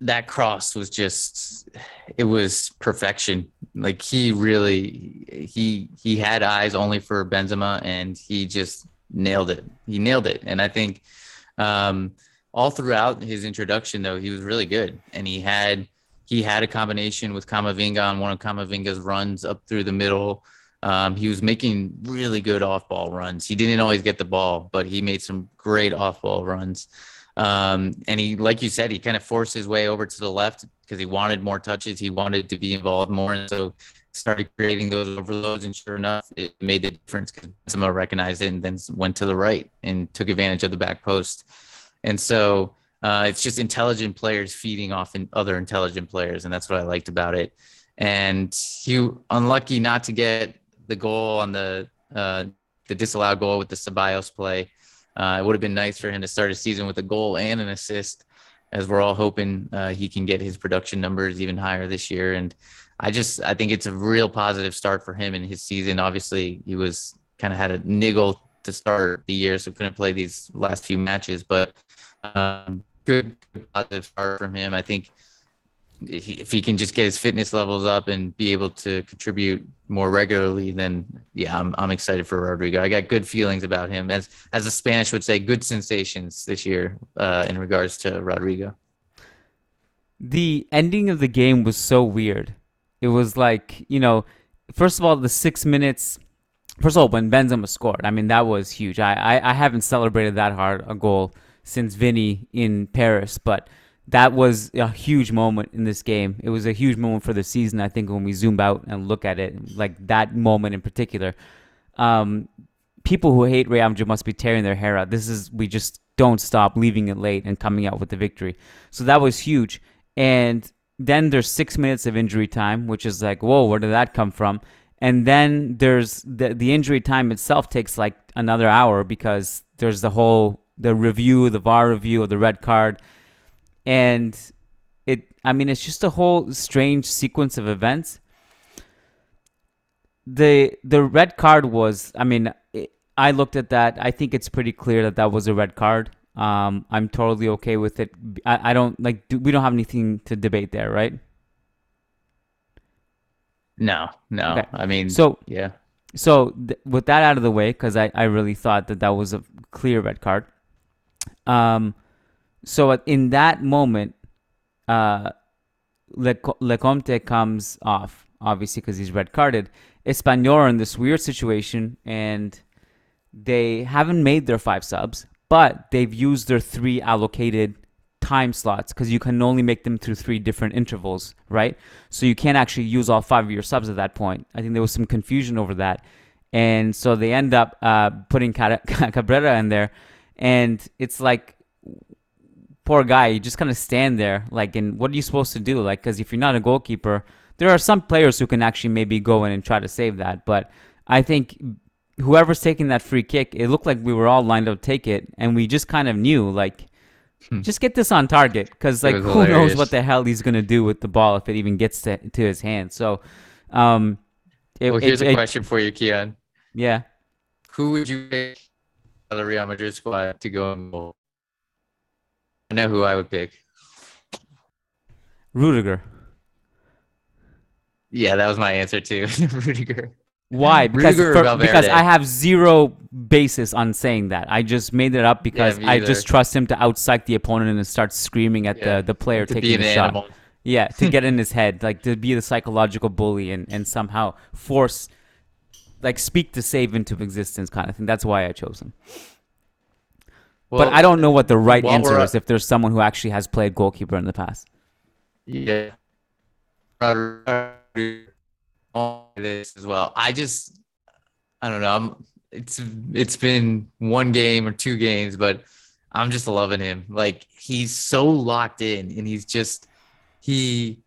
that cross was just it was perfection. Like he really he he had eyes only for Benzema and he just nailed it. He nailed it. And I think um all throughout his introduction though he was really good and he had he had a combination with Camavinga on one of Camavinga's runs up through the middle. Um, he was making really good off ball runs. He didn't always get the ball, but he made some great off ball runs. Um, and he, like you said, he kind of forced his way over to the left because he wanted more touches. He wanted to be involved more. And so started creating those overloads. And sure enough, it made the difference because Benzema recognized it and then went to the right and took advantage of the back post. And so uh, it's just intelligent players feeding off in other intelligent players. And that's what I liked about it. And he unlucky not to get the goal on the, uh, the disallowed goal with the Ceballos play. Uh, it would have been nice for him to start a season with a goal and an assist, as we're all hoping uh, he can get his production numbers even higher this year. And I just I think it's a real positive start for him in his season. Obviously, he was kind of had a niggle to start the year, so couldn't play these last few matches. But um, good, good positive start from him. I think if he can just get his fitness levels up and be able to contribute more regularly, then yeah, I'm I'm excited for Rodrygo. I got good feelings about him, as as the Spanish would say, good sensations this year uh, in regards to Rodrygo. The ending of the game was so weird. It was like you know, first of all, the six minutes. First of all, when Benzema scored, I mean that was huge. I I, I haven't celebrated that hard a goal since Vinny in Paris, but that was a huge moment in this game. It was a huge moment for the season. I think when we zoom out and look at it, like that moment in particular, um, people who hate Madrid must be tearing their hair out. This is we just don't stop leaving it late and coming out with the victory. So that was huge. And then there's six minutes of injury time, which is like, whoa, where did that come from? And then there's the the injury time itself takes like another hour because there's the whole the review, the VAR review of the red card and it i mean it's just a whole strange sequence of events. The the red card was i mean it, i looked at that. I think it's pretty clear that that was a red card. Um i'm totally okay with it. I, I don't like do, we don't have anything to debate there right? No no. Okay. i mean so yeah. so th- with that out of the way because I, I really thought that that was a clear red card um so in that moment, uh, Le- Lecomte comes off, obviously, because he's red carded. Espanyol in this weird situation, and they haven't made their five subs, but they've used their three allocated time slots because you can only make them through three different intervals, right? So you can't actually use all five of your subs at that point. I think there was some confusion over that. And so they end up uh, putting Cabrera in there. And it's like, poor guy, you just kind of stand there. Like, and what are you supposed to do? Like, because if you're not a goalkeeper, there are some players who can actually maybe go in and try to save that. But I think whoever's taking that free kick, it looked like we were all lined up to take it. And we just kind of knew, like, Hmm. Just get this on target because like who hilarious. knows what the hell he's gonna do with the ball if it even gets to, to his hand. So, um, it, well, here's it, a question for you, Kiyan. Yeah. Who would you pick the Real Madrid squad to go in goal? I know who I would pick. Rudiger. Yeah, that was my answer too. Rudiger. Why? Because for, because I have zero basis on saying that. I just made it up because yeah, I just trust him to outpsych the opponent and start screaming at yeah. the, the player to taking the shot. Animal. Yeah, to get in his head, like to be the psychological bully and, and somehow force, like speak the save into existence kind of thing. That's why I chose him. Well, but I don't know what the right answer is if there's someone who actually has played goalkeeper in the past. Yeah this as well. I just, I don't know. I'm, it's it's been one game or two games, but I'm just loving him. Like he's so locked in, and he's just he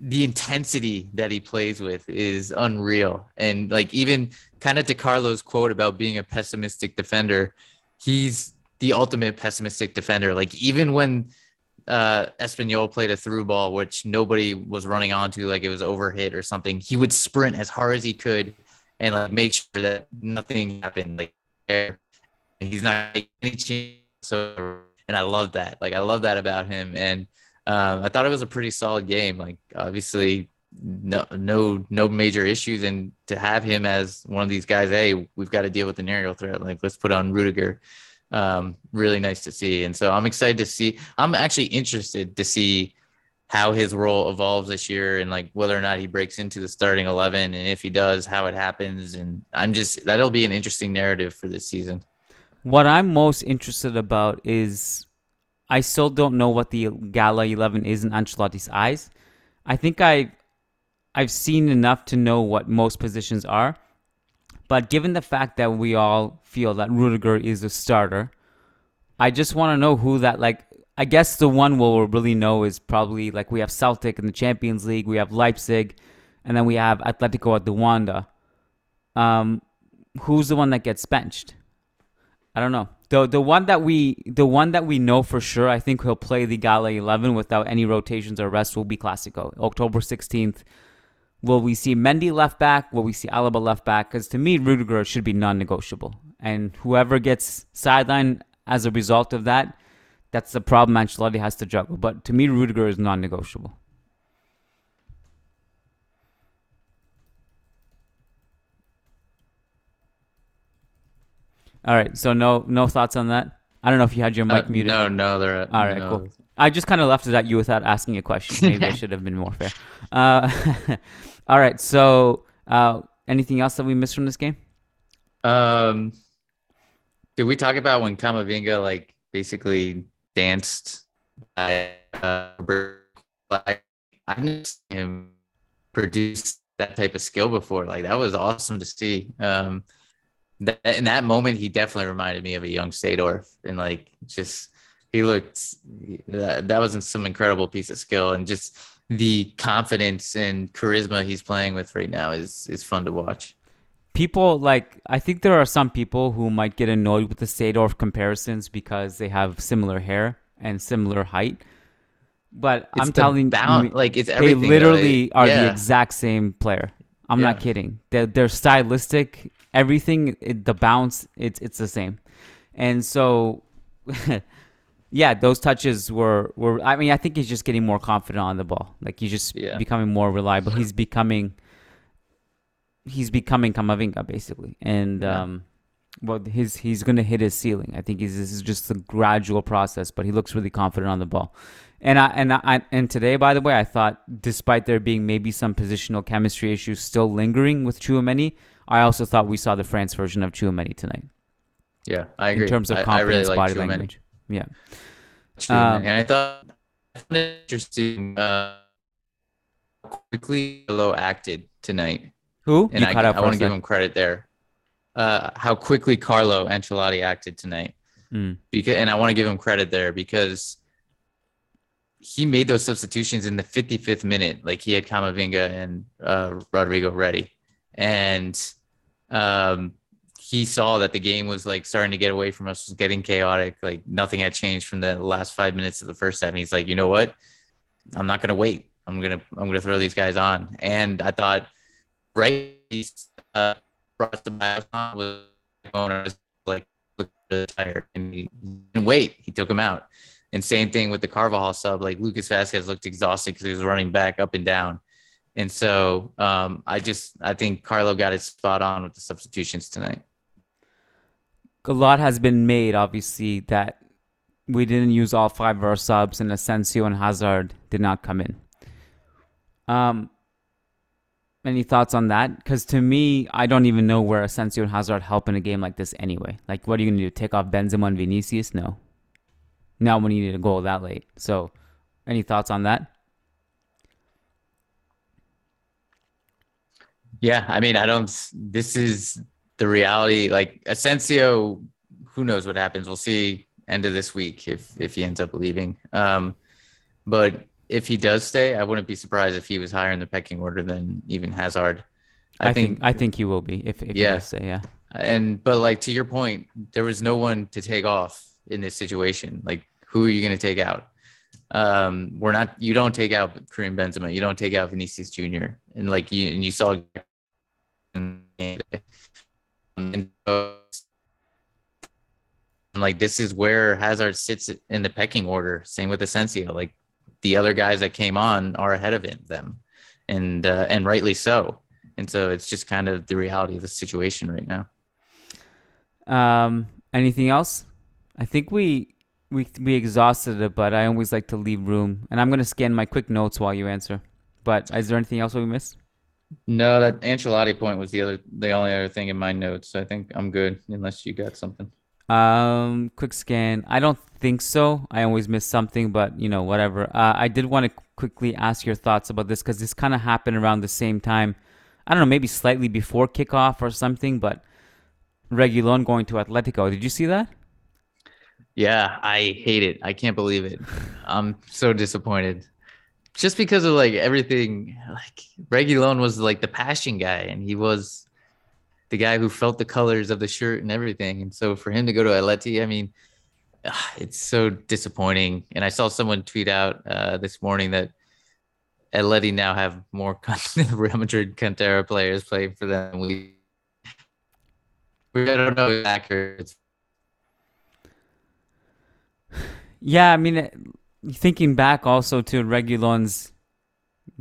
the intensity that he plays with is unreal. And like even kind of to Carlo's quote about being a pessimistic defender, he's the ultimate pessimistic defender. Like even when uh, Espanyol played a through ball, which nobody was running onto, like it was overhit or something, he would sprint as hard as he could and like make sure that nothing happened. Like he's not any chance. And I love that. Like I love that about him. And um, I thought it was a pretty solid game. Like obviously, no, no, no major issues. And to have him as one of these guys, hey, we've got to deal with an aerial threat. Like let's put on Rudiger um, really nice to see. And so I'm excited to see. I'm actually interested to see how his role evolves this year and like whether or not he breaks into the starting 11 and if he does how it happens and i'm just that'll be an interesting narrative for this season what i'm most interested about is i still don't know what the gala 11 is in ancelotti's eyes i think i i've seen enough to know what most positions are but given the fact that we all feel that Rudiger is a starter, I just want to know who that like. I guess the one we'll really know is probably like we have Celtic in the Champions League, we have Leipzig, and then we have Atletico at the Wanda. Um, who's the one that gets benched? I don't know. The the one that we the one that we know for sure, I think he'll play the Gala 11 without any rotations or rest will be Classico, October 16th Will we see Mendy left back? Will we see Alaba left back? Because to me, Rudiger should be non-negotiable, and whoever gets sidelined as a result of that, that's the problem Ancelotti has to juggle. But to me, Rudiger is non-negotiable. All right, so no no thoughts on that. I don't know if you had your mic uh, muted. No, no, they're all right. No. Cool. I just kind of left it at you without asking a question. Maybe I should have been more fair. Uh, all right. So, uh, anything else that we missed from this game? Um, did we talk about when Camavinga like basically danced? I uh, like I didn't see him produce that type of skill before. Like that was awesome to see. Um, that, in that moment, he definitely reminded me of a young Seedorf, and like just he looked that, that was some incredible piece of skill and just the confidence and charisma he's playing with right now is is fun to watch. People like I think there are some people who might get annoyed with the Seedorf comparisons because they have similar hair and similar height. But it's I'm telling you, like it's they literally are yeah. the exact same player. I'm yeah. not kidding. They're, they're stylistic, everything, it, the bounce, it's it's the same. And so yeah, those touches were were. I mean, I think he's just getting more confident on the ball. Like he's just yeah. becoming more reliable. He's becoming he's becoming Camavinga basically, and yeah. um, well, his he's gonna hit his ceiling. I think he's, this is just a gradual process, but he looks really confident on the ball. And I and I and today, by the way, I thought despite there being maybe some positional chemistry issues still lingering with Tchouameni, I also thought we saw the France version of Tchouameni tonight. Yeah, I agree. in terms of I- I confidence, really like body language. Yeah. Um, and I thought I it interesting uh, quickly Carlo acted tonight, Who? and you I, I want to give him credit there. Uh, how quickly Carlo Ancelotti acted tonight, Mm. because and I want to give him credit there because he made those substitutions in the 55th minute. Like he had Camavinga and uh, Rodrygo ready, and um, he saw that the game was like starting to get away from us, was getting chaotic. Like nothing had changed from the last five minutes of the first half. And he's like, you know what? I'm not gonna wait. I'm gonna I'm gonna throw these guys on. And I thought, right, uh, brought the back on was owner like tired and he didn't wait. He took him out. And same thing with the Carvajal sub. Like Lucas Vasquez looked exhausted because he was running back up and down. And so um, I just I think Carlo got it spot on with the substitutions tonight. A lot has been made, obviously, that we didn't use all five of our subs, and Asensio and Hazard did not come in. Um, any thoughts on that? Because to me, I don't even know where Asensio and Hazard help in a game like this anyway. Like, what are you going to do? Take off Benzema and Vinicius? No. Not when you need a goal that late. So, any thoughts on that? Yeah, I mean, I don't. This is the reality. Like Asensio, who knows what happens? We'll see end of this week if if he ends up leaving. Um, but if he does stay, I wouldn't be surprised if he was higher in the pecking order than even Hazard. I, think, I think he will be if, if Yeah. you say yeah. and but like to your point, there was no one to take off in this situation. Like, who are you going to take out? Um, we're not. You don't take out Karim Benzema. You don't take out Vinicius Jr. And like you and you saw. And like this is where Hazard sits in the pecking order. Same with Asensio. Like the other guys that came on are ahead of him, them, and uh, and rightly so. And so it's just kind of the reality of the situation right now. Um, anything else? I think we we we exhausted it, but I always like to leave room, and I'm gonna scan my quick notes while you answer. But is there anything else we missed? No, that Ancelotti point was the other, the only other thing in my notes. I think I'm good unless you got something. Um, quick scan. I don't think so. I always miss something, but you know, whatever. Uh, I did want to quickly ask your thoughts about this because this kind of happened around the same time. I don't know, maybe slightly before kickoff or something, but Reguilon going to Atletico. Did you see that? Yeah, I hate it. I can't believe it. I'm so disappointed. Just because of like everything, like Reguilon was like the passion guy, and he was the guy who felt the colors of the shirt and everything. And so for him to go to Atleti, I mean, ah, it's so disappointing. And I saw someone tweet out uh, this morning that Atleti now have more Real Madrid Cantera players playing for them. We, we I don't know accurate. Yeah, I mean, thinking back also to Reguilon's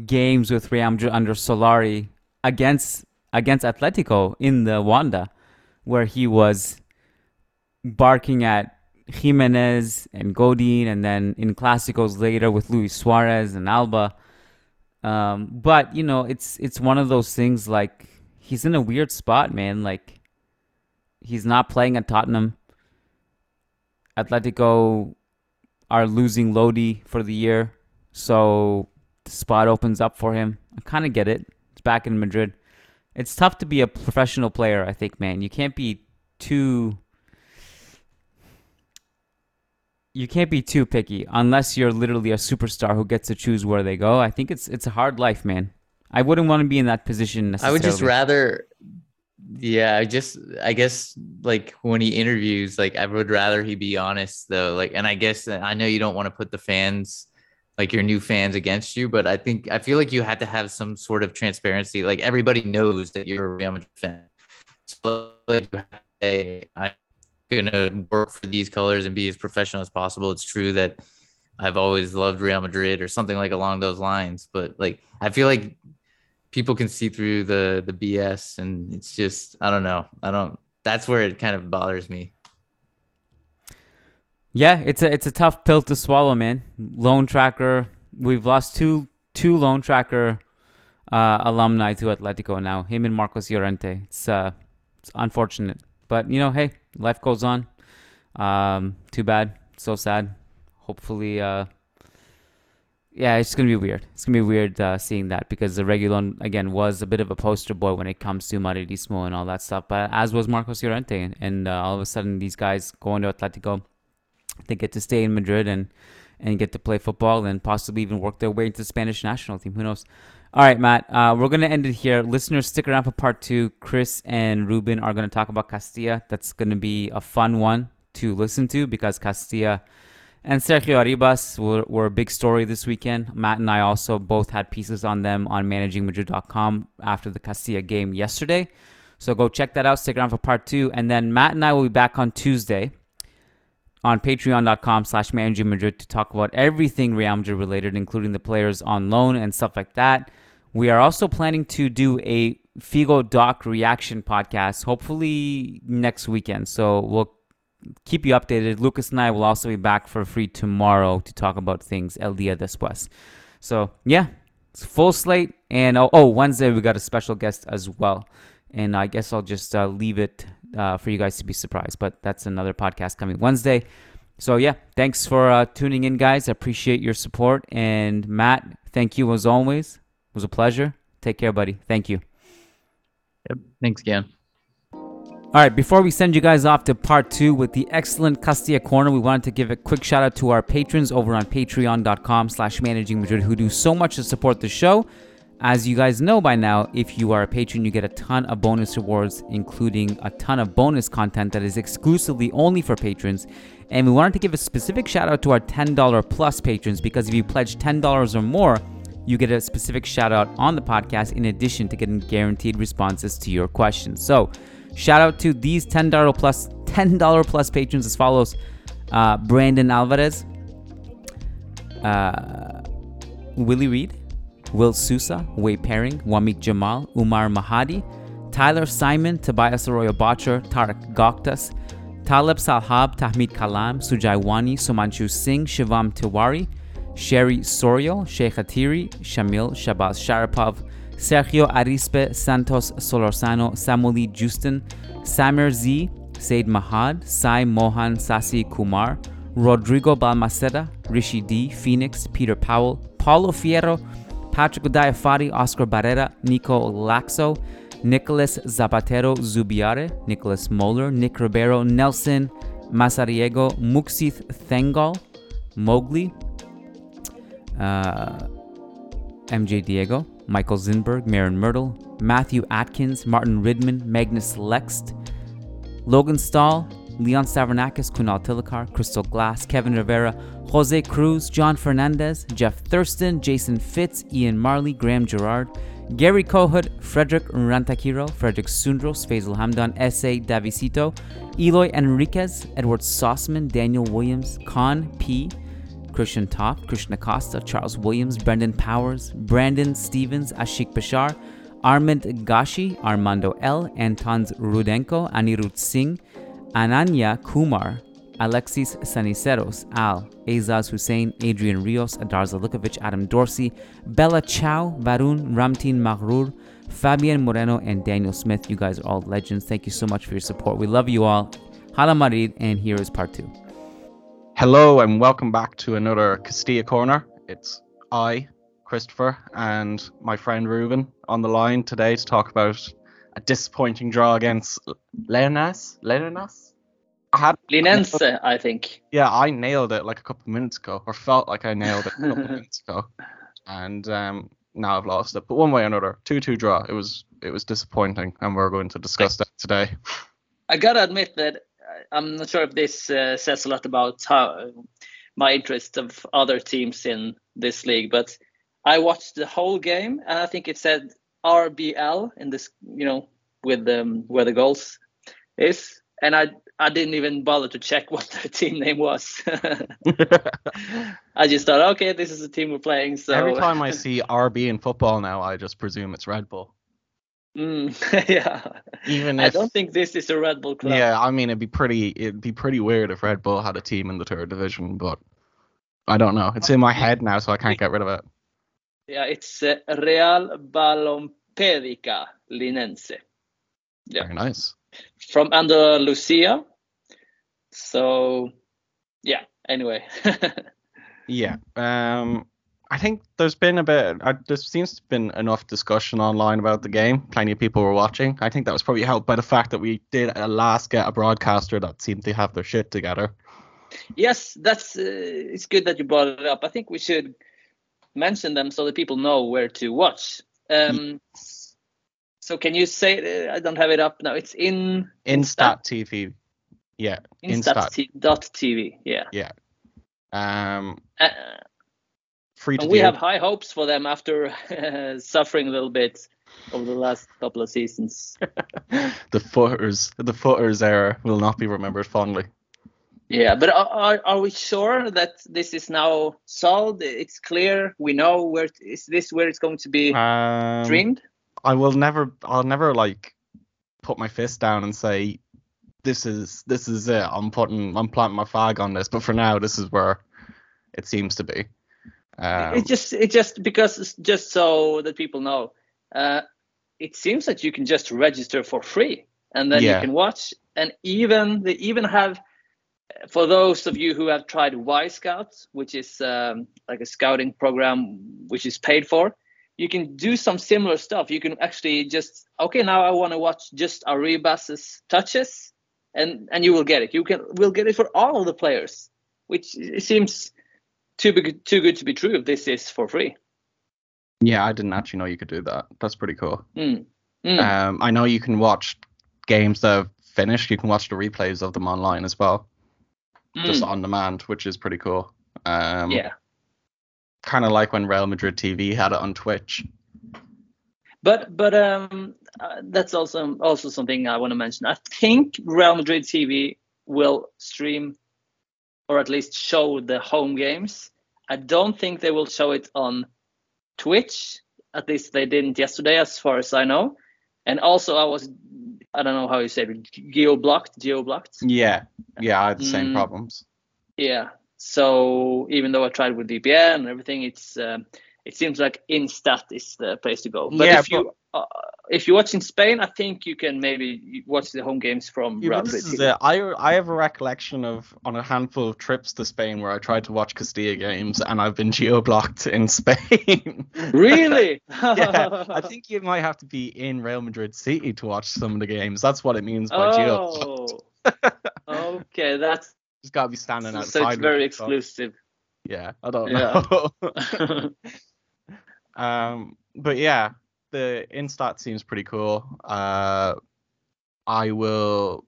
games with Real Madrid under Solari against against Atletico in the Wanda, where he was barking at Gimenez and Godin, and then in Clásicos later with Luis Suarez and Alba. Um, but you know, it's it's one of those things like he's in a weird spot, man. Like he's not playing at Tottenham. Atletico are losing Lodi for the year, so the spot opens up for him. I kind of get it. It's back in Madrid. It's tough to be a professional player, I think, man. You can't be too you can't be too picky unless you're literally a superstar who gets to choose where they go. I think it's it's a hard life, man. I wouldn't want to be in that position I would just rather, yeah, I just, I guess, like when he interviews, like I would rather he be honest though. Like, and I guess uh, I know you don't want to put the fans, like your new fans, against you, but I think I feel like you had to have some sort of transparency. Like everybody knows that you're a Real Madrid fan, so like say, I'm gonna work for these colors and be as professional as possible. It's true that. I've always loved Real Madrid or something like along those lines, but like I feel like people can see through the the BS and it's just I don't know. I don't that's where it kind of bothers me. Yeah, it's a it's a tough pill to swallow, man. Loan tracker. We've lost two two loan tracker uh, alumni to Atletico now. Him and Marcos Llorente. It's uh, it's unfortunate, but you know, hey, life goes on. Um, too bad. So sad. Hopefully, uh, yeah, it's gonna be weird. It's gonna be weird uh, seeing that because the Reguilon again was a bit of a poster boy when it comes to Madridismo and all that stuff. But as was Marcos Llorente, and, and uh, all of a sudden these guys going to Atletico, they get to stay in Madrid and and get to play football and possibly even work their way into the Spanish national team. Who knows? All right, Matt, uh, we're going to end it here. Listeners, stick around for part two. Chris and Ruben are going to talk about Castilla. That's going to be a fun one to listen to because Castilla and Sergio Arribas were, were a big story this weekend. Matt and I also both had pieces on them on managingmadrid.com after the Castilla game yesterday. So go check that out. Stick around for part two. And then Matt and I will be back on Tuesday on patreon.com slash managing Madrid to talk about everything Real Madrid related, including the players on loan and stuff like that. We are also planning to do a Figo Doc reaction podcast, hopefully next weekend. So we'll keep you updated. Lucas and I will also be back for free tomorrow to talk about things El Dia Después. So yeah, it's full slate. And oh, oh, Wednesday we got a special guest as well. And I guess I'll just uh, leave it uh, for you guys to be surprised. But that's another podcast coming Wednesday. So yeah, thanks for uh, tuning in, guys. I appreciate your support. And Matt, thank you as always. It was a pleasure. Take care, buddy. Thank you. Yep. Thanks again. All right, before we send you guys off to part two with the excellent Castilla Corner, we wanted to give a quick shout out to our patrons over on patreon.com slash managing Madrid who do so much to support the show. As you guys know by now, if you are a patron, you get a ton of bonus rewards, including a ton of bonus content that is exclusively only for patrons. And we wanted to give a specific shout out to our $10 plus patrons because if you pledge $10 or more, you get a specific shout out on the podcast in addition to getting guaranteed responses to your questions. So, Shout out to these $10 plus $10 plus patrons as follows. Uh, Brandon Alvarez, uh, Willie Reed, Will Sousa, Way Pairing, Wamik Jamal, Umar Mahadi, Tyler Simon, Tobias Arroyo Botcher, Tarek Goktas, Taleb Salhab, Tahmid Kalam, Sujai Wani, Sumanchu Singh, Shivam Tiwari, Sherry Sorial, Sheikh Atiri, Shamil, Shabazz Sharapov, Sergio Arispe Santos Solorzano, Samuli Justin, Samir Z, Said Mahad, Sai Mohan Sasi Kumar, Rodrigo Balmaceda, Rishi D, Phoenix, Peter Powell, Paulo Fierro, Patrick Diafari, Oscar Barrera, Nico Laxo, Nicholas Zapatero Zubiare, Nicholas Moeller, Nick Ribeiro, Nelson Masariego, Muxith Thengal, Mowgli, uh, MJ Diego, Michael Zinberg, Marin Myrtle, Matthew Atkins, Martin Ridman, Magnus Lext, Logan Stahl, Leon Savernakis, Kunal Tilakar, Crystal Glass, Kevin Rivera, Jose Cruz, John Fernandez, Jeff Thurston, Jason Fitz, Ian Marley, Graham Gerard, Gary Kohut, Frederick Rantakiro, Frederick Sundros, Faisal Hamdan, S.A. Davisito, Eloy Enriquez, Edward Sossman, Daniel Williams, Khan P., Christian Toft, Krishna Costa, Charles Williams, Brendan Powers, Brandon Stevens, Ashik Bashar, Armand Gashi, Armando L, Antons Rudenko, Anirudh Singh, Ananya Kumar, Alexis Saniceros, Al, Azaz Hussein, Adrian Rios, Adar Zalukovic, Adam Dorsey, Bella Chow, Varun, Ramtin Maghrur, Fabian Moreno, and Daniel Smith. You guys are all legends. Thank you so much for your support. We love you all. Hala Madrid, and here is part two. Hello and welcome back to another Castilla Corner. It's I, Christopher, and my friend Ruben on the line today to talk about a disappointing draw against Leonas. Leonas? I had Linense, I think. Yeah, I nailed it like a couple of minutes ago, or felt like I nailed it a couple of minutes ago, and um, now I've lost it. But one way or another, two-two draw. It was it was disappointing, and we're going to discuss that today. I gotta admit that I'm not sure if this uh, says a lot about how my interest of other teams in this league, but I watched the whole game and I think it said RBL in this, you know, with the, where the goals is, and I I didn't even bother to check what their team name was. I just thought, okay, this is the team we're playing. So every time I see RB in football now, I just presume it's Red Bull. Mm, yeah. Even if, I don't think this is a Red Bull club. Yeah, I mean it'd be pretty it'd be pretty weird if Red Bull had a team in the third division, but I don't know. It's in my head now, so I can't get rid of it. Yeah, it's uh, Real Balompedica Linense. Yeah. Very nice. From Andalusia, So, yeah. Anyway. Yeah. Um, I think there's been a bit. Uh, there seems to have been enough discussion online about the game. Plenty of people were watching. I think that was probably helped by the fact that we did at last get a broadcaster that seemed to have their shit together. Yes, that's. Uh, it's good that you brought it up. I think we should mention them so that people know where to watch. Um, so can you say? Uh, I don't have it up now. It's in Instat TV. Yeah. Instat, T- dot TV. Yeah. Yeah. Um, Uh, free to and we view. have high hopes for them after uh, suffering a little bit over the last couple of seasons. the footers. The footers era will not be remembered fondly. Yeah, but are, are, we sure that this is now solved? It's clear. We know where is this where it's going to be Um? I will never. I'll never like put my fist down and say this is this is it. I'm putting. I'm planting my flag on this. But for now, this is where it seems to be. Um, it just it just because just so that people know. Uh, it seems that you can just register for free and then Yeah. you can watch. And even they even have for those of you who have tried Wyscouts, which is um, like a scouting program which is paid for, you can do some similar stuff. You can actually just okay now I want to watch just Arribas's touches, and and you will get it. You can will get it for all of the players, which it seems too big, too good to be true. If this is for free. yeah, I didn't actually know you could do that. That's pretty cool. Mm. Mm. Um, I know you can watch games that have finished. You can watch the replays of them online as well, just Mm. on demand, which is pretty cool. Um, yeah. Kind of like when Real Madrid TV had it on Twitch. But but um, uh, that's also also something I want to mention. I think Real Madrid TV will stream, or at least show the home games. I don't think they will show it on Twitch. At least they didn't yesterday, as far as I know. And also, I was I don't know how you say it, geo blocked, geo blocked. Yeah, yeah, I had the same Mm. problems. Yeah. So even though I tried with VPN and everything, it's um, it seems like Instat is the place to go. But Yeah, if you uh, if you watch in Spain, I think you can maybe watch the home games from Yeah, Real but this is it. I I have a recollection of on a handful of trips to Spain where I tried to watch Castilla games and I've been geo blocked in Spain. Really? yeah, I think you might have to be in Real Madrid City to watch some of the games. That's what it means by geo. Oh. okay, that's Just gotta be standing outside. so it's very exclusive. Yeah, I don't Yeah. know. um, but yeah, the Instat seems pretty cool. Uh, I will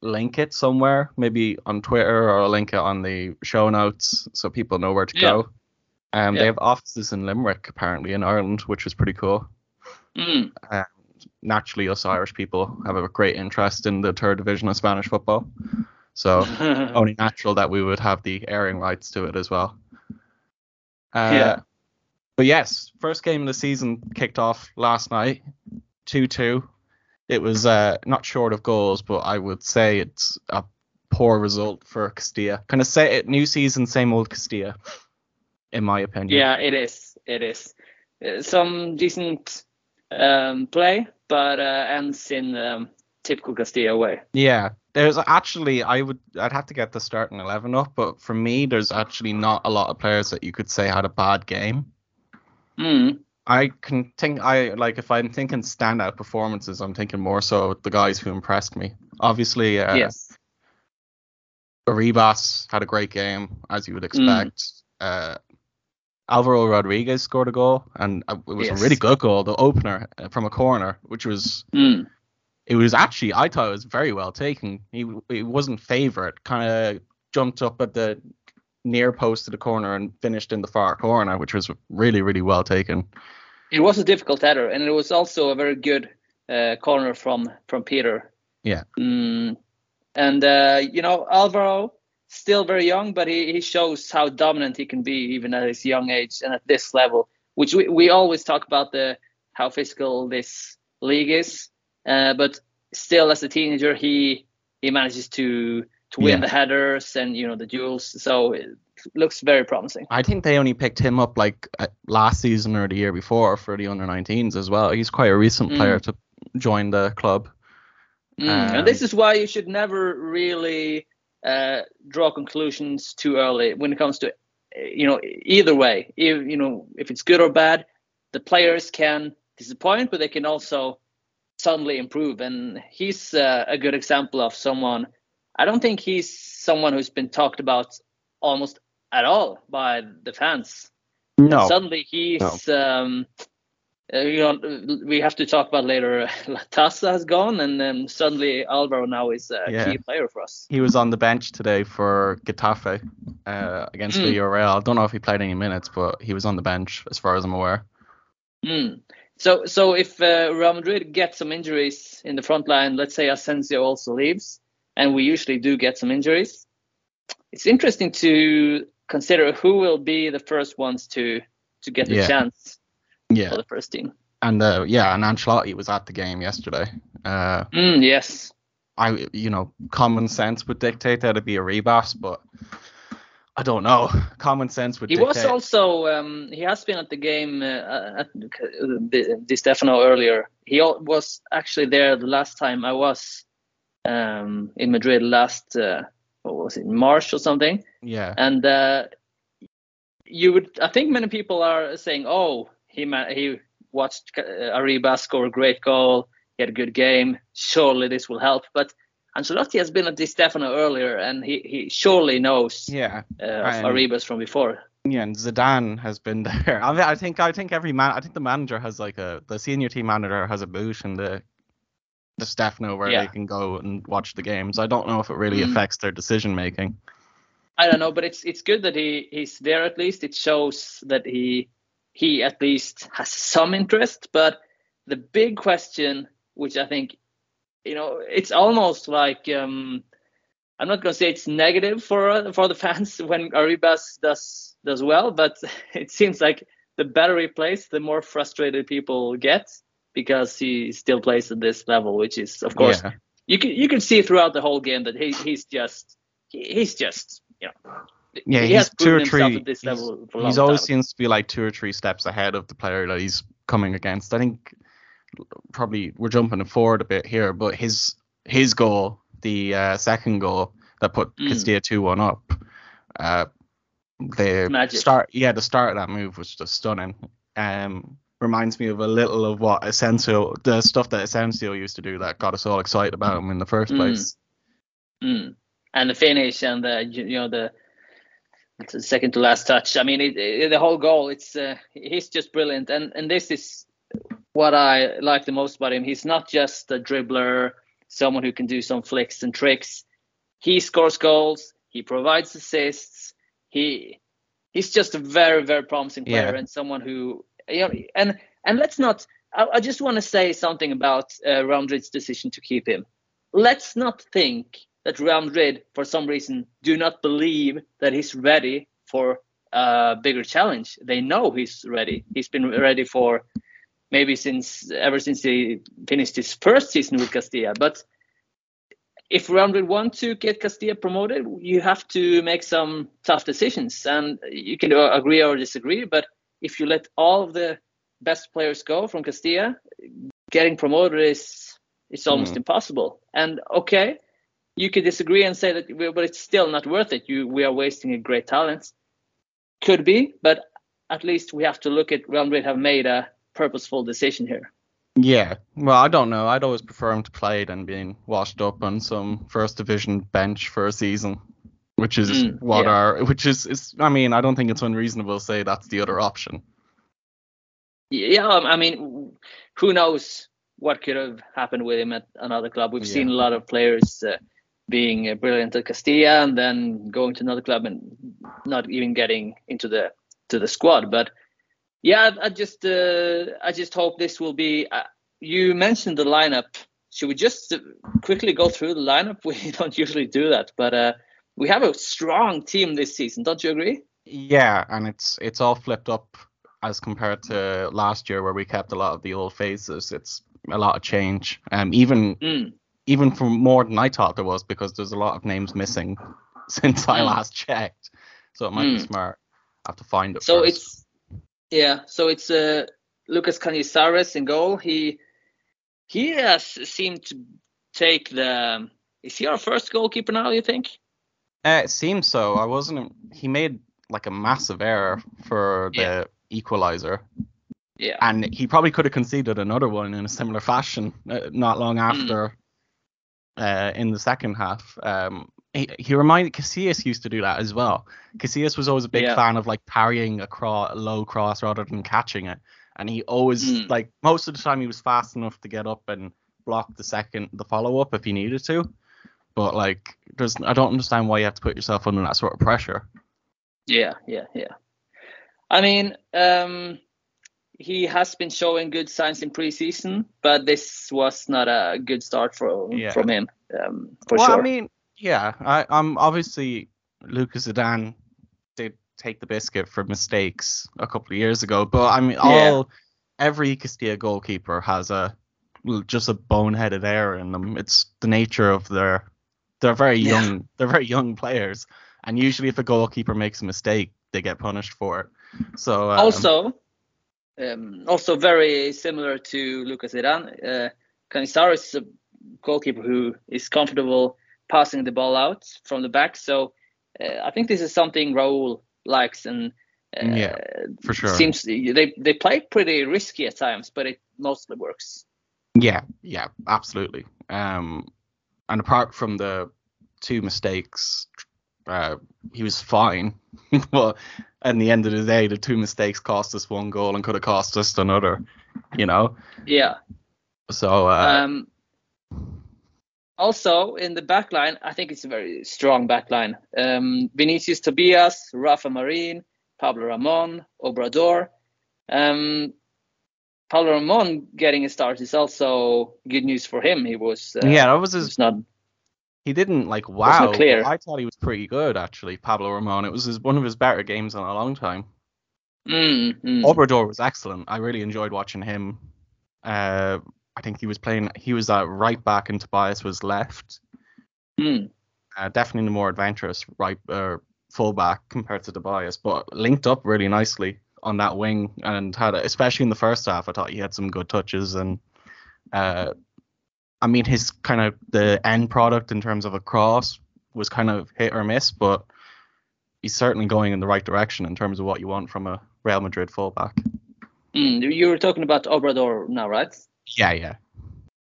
link it somewhere, maybe on Twitter, or I'll link it on the show notes so people know where to Yeah. go. Um, Yeah. they have offices in Limerick apparently in Ireland, which is pretty cool. Mm. Naturally, us Irish people have a great interest in the third division of Spanish football, so only natural that we would have the airing rights to it as well. Uh, Yeah. But yes, first game of the season kicked off last night, 2 2. It was uh, not short of goals, but I would say it's a poor result for Castilla. Kind of say it, new season, same old Castilla, in my opinion. Yeah, it is. It is. Uh, Some decent um, play, but uh, ends in um, typical Castilla way. Yeah, there's actually I would I'd have to get the starting eleven up, but for me, there's actually not a lot of players that you could say had a bad game. Mm. I can think I like if I'm thinking standout performances, I'm thinking more so the guys who impressed me. Obviously, uh, yes. Arribas had a great game as you would Mm. expect. Uh, Alvaro Rodriguez scored a goal, and uh, it was Yes. a really good goal, the opener uh, from a corner, which was Mm. it was actually I thought it was very well taken. He it wasn't favorite, kind of jumped up at the near post to the corner and finished in the far corner, which was really really well taken. It was a difficult header, and it was also a very good uh, corner from from Peter. Yeah. Mm. And uh, you know Alvaro, still very young, but he, he shows how dominant he can be even at his young age and at this level. Which we, we always talk about the how physical this league is, uh, but still as a teenager he he manages to to win Yeah. the headers and you know the duels. So it looks very promising. I think they only picked him up like uh, last season or the year before for the under 19s as well. He's quite a recent Mm. player to join the club. Mm, Um, and this is why you should never really uh, draw conclusions too early when it comes to you know either way. If, you know if it's good or bad, the players can disappoint, but they can also suddenly improve. And he's uh, a good example of someone. I don't think he's someone who's been talked about almost at all by the fans. No. And suddenly he's. No. Um, uh, you know, we have to talk about later. Latasa has gone, and then suddenly Alvaro now is a Yeah. key player for us. He was on the bench today for Getafe uh, against Mm. Villarreal. I don't know if he played any minutes, but he was on the bench as far as I'm aware. Mm. So, so if uh, Real Madrid get some injuries in the front line, let's say Asensio also leaves, and we usually do get some injuries, it's interesting to consider who will be the first ones to to get the Yeah. chance Yeah, for the first team. and uh, yeah, and Ancelotti was at the game yesterday. Uh, Mm, yes. I, you know, common sense would dictate that it'd be Arribas, but I don't know. Common sense would He dictate. was also um, he has been at the game uh, at Di Di Stefano earlier. He was actually there the last time I was um, in Madrid last uh, what was it March or something. yeah, and uh, you would i think many people are saying oh he ma- he watched uh, Arribas score a great goal he had a good game surely this will help but Ancelotti has been at Di Stefano earlier and he, he surely knows yeah, uh, and- Arribas from before yeah. And Zidane has been there. I, mean, I think, I think every man, I think the manager has like a, the senior team manager has a boot in the, the staff know where Yeah. they can go and watch the games. I don't know if it really Mm. affects their decision making. I don't know but it's it's good that he he's there at least it shows that he he at least has some interest but the big question which I think you know it's almost like um I'm not going to say it's negative for uh, for the fans when Arribas does does well, but it seems like the better he plays, the more frustrated people get because he still plays at this level, which is of course yeah. you can you can see throughout the whole game that he he's just he, he's just you know Yeah, he he's two or three. he's- he's always time. seems to be like two or three steps ahead of the player that he's coming against. I think probably we're jumping forward a bit here, but his his goal, the uh, second goal that put Mm. Castilla two one up, uh, the Magic. start, yeah, the start of that move was just stunning. Um, reminds me of a little of what Asensio, the stuff that Asensio used to do that got us all excited about him in the first Mm. place. Mm. And the finish and the you you know the the second to last touch. I mean, it, it, the whole goal. It's uh, he's just brilliant, and and this is what I like the most about him. He's not just a dribbler, someone who can do some flicks and tricks. He scores goals. He provides assists. He he's just a very very promising player Yeah. and someone who you know and and let's not. I, I just want to say something about uh, Madrid's decision to keep him. Let's not think that Real Madrid, for some reason, do not believe that he's ready for a bigger challenge. They know he's ready. He's been ready for maybe since ever since he finished his first season with Castilla. But if Real Madrid want to get Castilla promoted, you have to make some tough decisions, and you can uh, agree or disagree. But if you let all of the best players go from Castilla, getting promoted is it's almost mm-hmm. impossible. And okay, you could disagree and say that, but it's still not worth it. You we are wasting a great talent. Could be, but at least we have to look at Real Madrid have made a purposeful decision here. Yeah, well, I don't know. I'd always prefer him to play than being washed up on some first division bench for a season, which is Mm, what yeah. our, which is, is, I mean, I don't think it's unreasonable to say that's the other option. Yeah, um, I mean, who knows what could have happened with him at another club? We've seen a lot of players uh, being uh, brilliant at Castilla and then going to another club and not even getting into the to the squad. But yeah, I, I just uh, I just hope this will be. Uh, you mentioned the lineup. Should we just uh, quickly go through the lineup? We don't usually do that, but uh, we have a strong team this season. Don't you agree? Yeah, and it's it's all flipped up as compared to last year where we kept a lot of the old faces. It's a lot of change. Um, even Mm. even for more than I thought there was because there's a lot of names missing since I Mm. last checked. So it might be Mm. smart. I have to find it. So first. it's yeah. So it's uh, Lucas Canizares in goal. He he has seemed to take the. Is he our first goalkeeper now? You think? Uh, it seems so. I wasn't. He made like a massive error for the Yeah. equalizer, Yeah. and he probably could have conceded another one in a similar fashion uh, not long Mm. after. Uh, in the second half, um, he, he reminded Casillas used to do that as well. Casillas was always a big Yeah. fan of like parrying a cro- low cross rather than catching it, and he always Mm. like most of the time he was fast enough to get up and block the second the follow up if he needed to. But like, there's I don't understand why you have to put yourself under that sort of pressure. Yeah, yeah, yeah. I mean, um, he has been showing good signs in preseason, but this was not a good start for Yeah. from him, um, for well, sure. I mean, yeah, I, I'm obviously Lucas Zidane did take the biscuit for mistakes a couple of years ago, but I mean, Yeah. all every Castilla goalkeeper has a just a boneheaded error in them. It's the nature of their they're very Yeah. young they're very young players, and usually if a goalkeeper makes a mistake, they get punished for it. So um, also, um, also very similar to Lucas Iran, uh, is a goalkeeper who is comfortable passing the ball out from the back. So uh, I think this is something Raul likes and. Uh, Yeah, for sure. Seems they they play pretty risky at times, but it mostly works. Yeah, yeah, absolutely. Um, and apart from the two mistakes, uh, he was fine. but at the end of the day, the two mistakes cost us one goal and could have cost us another. You know, Yeah. so uh, Um, also, in the back line, I think it's a very strong back line. Um, Vinicius Tobias, Rafa Marin, Pablo Ramon, Obrador. Um, Pablo Ramon getting a start is also good news for him. He was, uh, yeah, that was he his. was not. He didn't like wow. clear. I thought he was pretty good actually. Pablo Ramon. It was his, one of his better games in a long time. Mm, mm. Obrador was excellent. I really enjoyed watching him. Uh, I think he was playing. He was uh, right back, and Tobias was left. Mm. uh, definitely the more adventurous right uh, fullback compared to Tobias, but linked up really nicely on that wing and had, especially in the first half, I thought he had some good touches and, uh, I mean his kind of the end product in terms of a cross was kind of hit or miss, but he's certainly going in the right direction in terms of what you want from a Real Madrid fullback. Mm. You were talking about Obrador now, right? Yeah, yeah,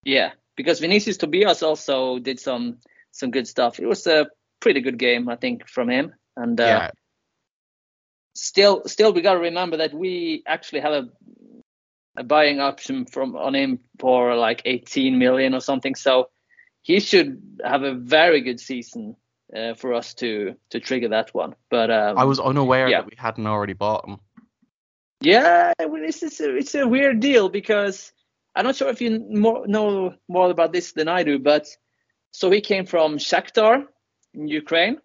Yeah, because Vinicius Tobias also did some some good stuff. It was a pretty good game, I think, from him. And uh, yeah. Still, still, we gotta remember that we actually have a a buying option from on him for like 18 million or something. So he should have a very good season uh, for us to to trigger that one. But um, I was unaware yeah. that we hadn't already bought him. Yeah, well, it's it's a, it's a weird deal because I'm not sure if you more, know more about this than I do, but so he came from Shakhtar in Ukraine,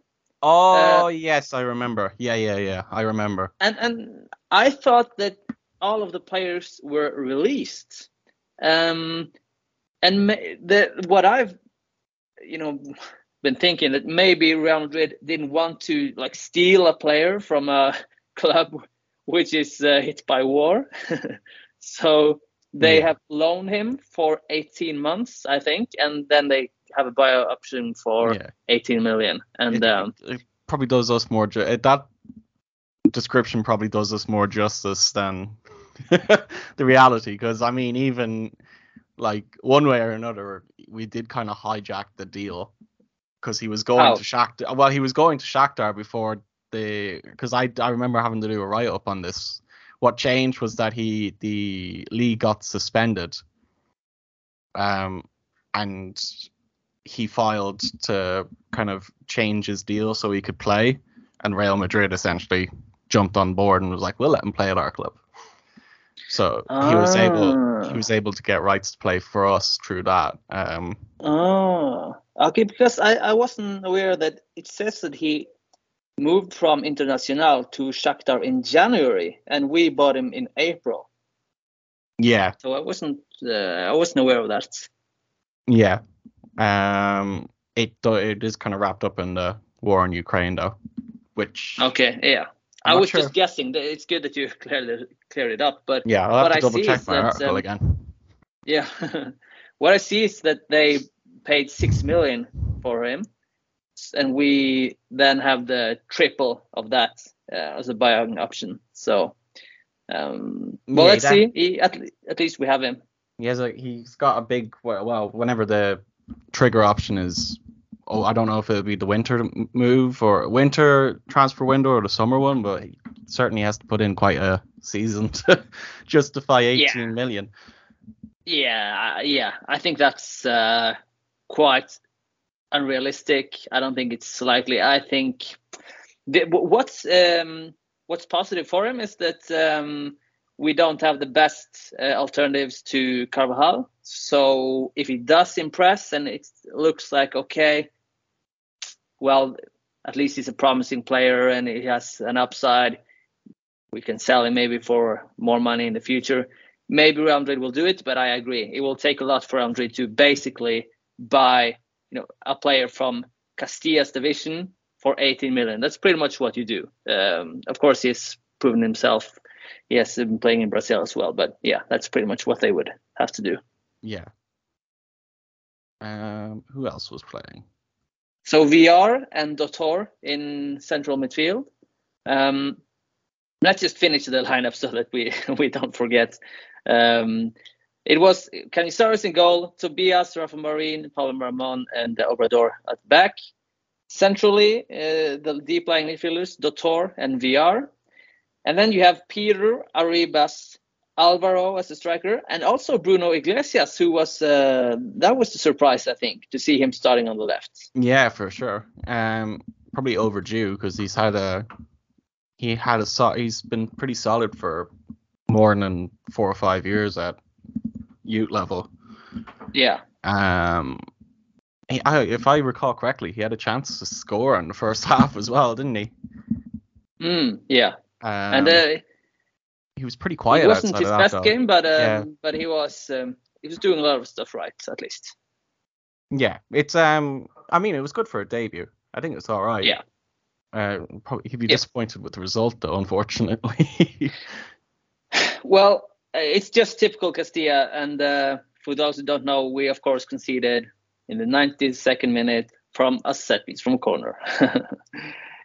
Oh yes, I remember. Yeah, yeah, yeah. I remember. and and I thought that all of the players were released, um, and the what I've you know been thinking that maybe Real Madrid didn't want to like steal a player from a club which is uh, hit by war, so they Yeah. have loaned him for 18 months, I think, and then they have a buyout option for yeah. 18 million. And it, um, it probably does us more ju- that description probably does us more justice than the reality because i mean even like one way or another we did kind of hijack the deal because he was going to Shakhtar well he was going to Shakhtar before the because I, I remember having to do a write up on this what changed was that he the league got suspended um and he filed to kind of change his deal so he could play, and Real Madrid essentially jumped on board and was like, "We'll let him play at our club." So he was able Ah. he was able to get rights to play for us through that. Um, Oh, okay. Because I, I wasn't aware that it says that he moved from Internacional to Shakhtar in January, and we bought him in April. yeah, So I wasn't uh, I wasn't aware of that. yeah. Um, it it is kind of wrapped up in the war in Ukraine though, which Okay, yeah. I'm I was sure. just guessing. That It's good that you cleared it, cleared it up, but yeah, I'll have what to I double see check my that, article um, again. yeah. what I see is that they paid six million for him, and we then have the triple of that uh, as a buying option. So, um, well, Yeah, let's that- see. He, at, at least we have him. He has a he's got a big well, well whenever the trigger option is oh I don't know if it'll be the winter move or winter transfer window or the summer one, but he certainly has to put in quite a season to justify eighteen million. Yeah, yeah. I think that's uh, quite unrealistic. I don't think it's likely. I think the, what's um, what's positive for him is that um, we don't have the best uh, alternatives to Carvajal. So if he does impress and it looks like okay, well, at least he's a promising player and he has an upside. We can sell him maybe for more money in the future maybe Real Madrid will do it, but I agree. It will take a lot for Real Madrid to basically buy, you know, a player from Castilla's division for 18 million. That's pretty much what you do. Um, of course, he's proven himself. He has been playing in Brazil as well, but yeah, that's pretty much what they would have to do. Yeah. Um, who else was playing? So VR and Dotor in central midfield. Um, let's just finish the lineup so that we we don't forget. Um, it was Canizares in goal, Tobias, Rafa Marin, Pablo Ramon, and uh, Obrador at back. Centrally, uh, the deep lying midfielders, Dotor and VR. And then you have Peter, Arribas, Alvaro as a striker, and also Bruno Iglesias, who was uh, that was the surprise I think to see him starting on the left. Yeah, for sure. Um, probably overdue because he's had a he had a so- he's been pretty solid for more than four or five years at youth level. Yeah. Um, he, I, if I recall correctly, he had a chance to score in the first half as well, didn't he? Mm, yeah. Um, and uh, he was pretty quiet it wasn't his best game, but um, Yeah. but he was um, he was doing a lot of stuff right at least. Yeah, it's um. I mean, it was good for a debut. I think it's all right. Yeah. Uh, probably he'd be Yeah. disappointed with the result though, unfortunately. Well, uh, it's just typical Castilla, and uh, for those who don't know, we of course conceded in the 92nd minute from a set piece from a corner.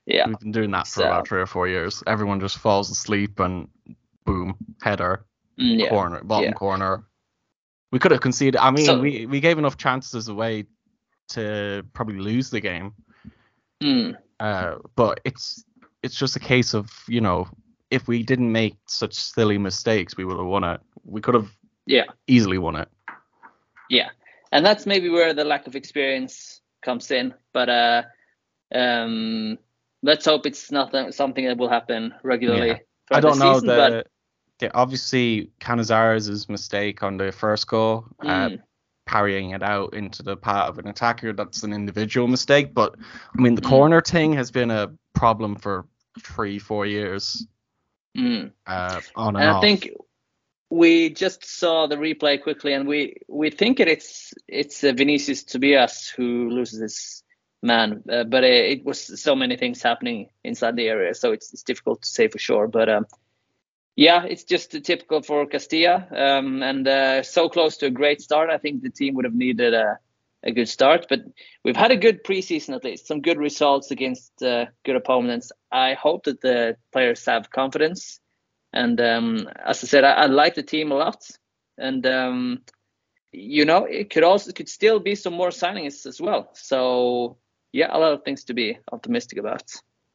yeah. We've been doing that for So- about three or four years. Everyone just falls asleep and boom, header, Mm, yeah. corner, bottom yeah. corner. We could have conceded. I mean, So- we we gave enough chances away to probably lose the game. Mm, Uh, but it's it's just a case of you know if we didn't make such silly mistakes, we would have won it. We could have yeah. easily won it. Yeah, and that's maybe where the lack of experience comes in. But uh, um, let's hope it's not th- something that will happen regularly. Yeah. I don't know season, the, but the obviously Canizares' mistake on the first goal, uh, Mm. parrying it out into the path of an attacker. That's an individual mistake, but I mean the Mm. corner thing has been a problem for three, four years mm. uh, on and, and off. I think we just saw the replay quickly, and we we think it, it's it's uh, Vinicius Tobias who loses his man, uh, but it, it was so many things happening inside the area, so it's, it's difficult to say for sure. But um, yeah, it's just typical for Castilla, um, and uh, so close to a great start. I think the team would have needed a a good start, but we've had a good preseason at least, some good results against uh, good opponents. I hope that the players have confidence. And um, as I said, I, I like the team a lot, and um, you know, it could also it could still be some more signings as well. So yeah, a lot of things to be optimistic about.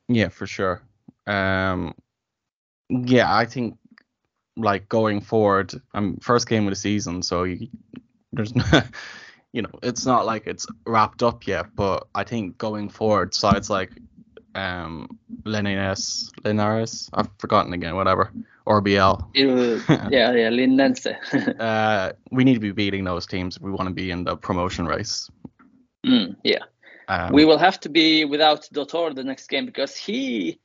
Yeah, for sure. Um, yeah, I think like going forward, I'm first game of the season, so you, there's no, you know, it's not like it's wrapped up yet. But I think going forward, sides like um Linares, Linares, I've forgotten again, whatever, RBL. It will- yeah, yeah, Linense. Uh, we need to be beating those teams if we want to be in the promotion race. mm, yeah. Um, we will have to be without Dotor the next game because he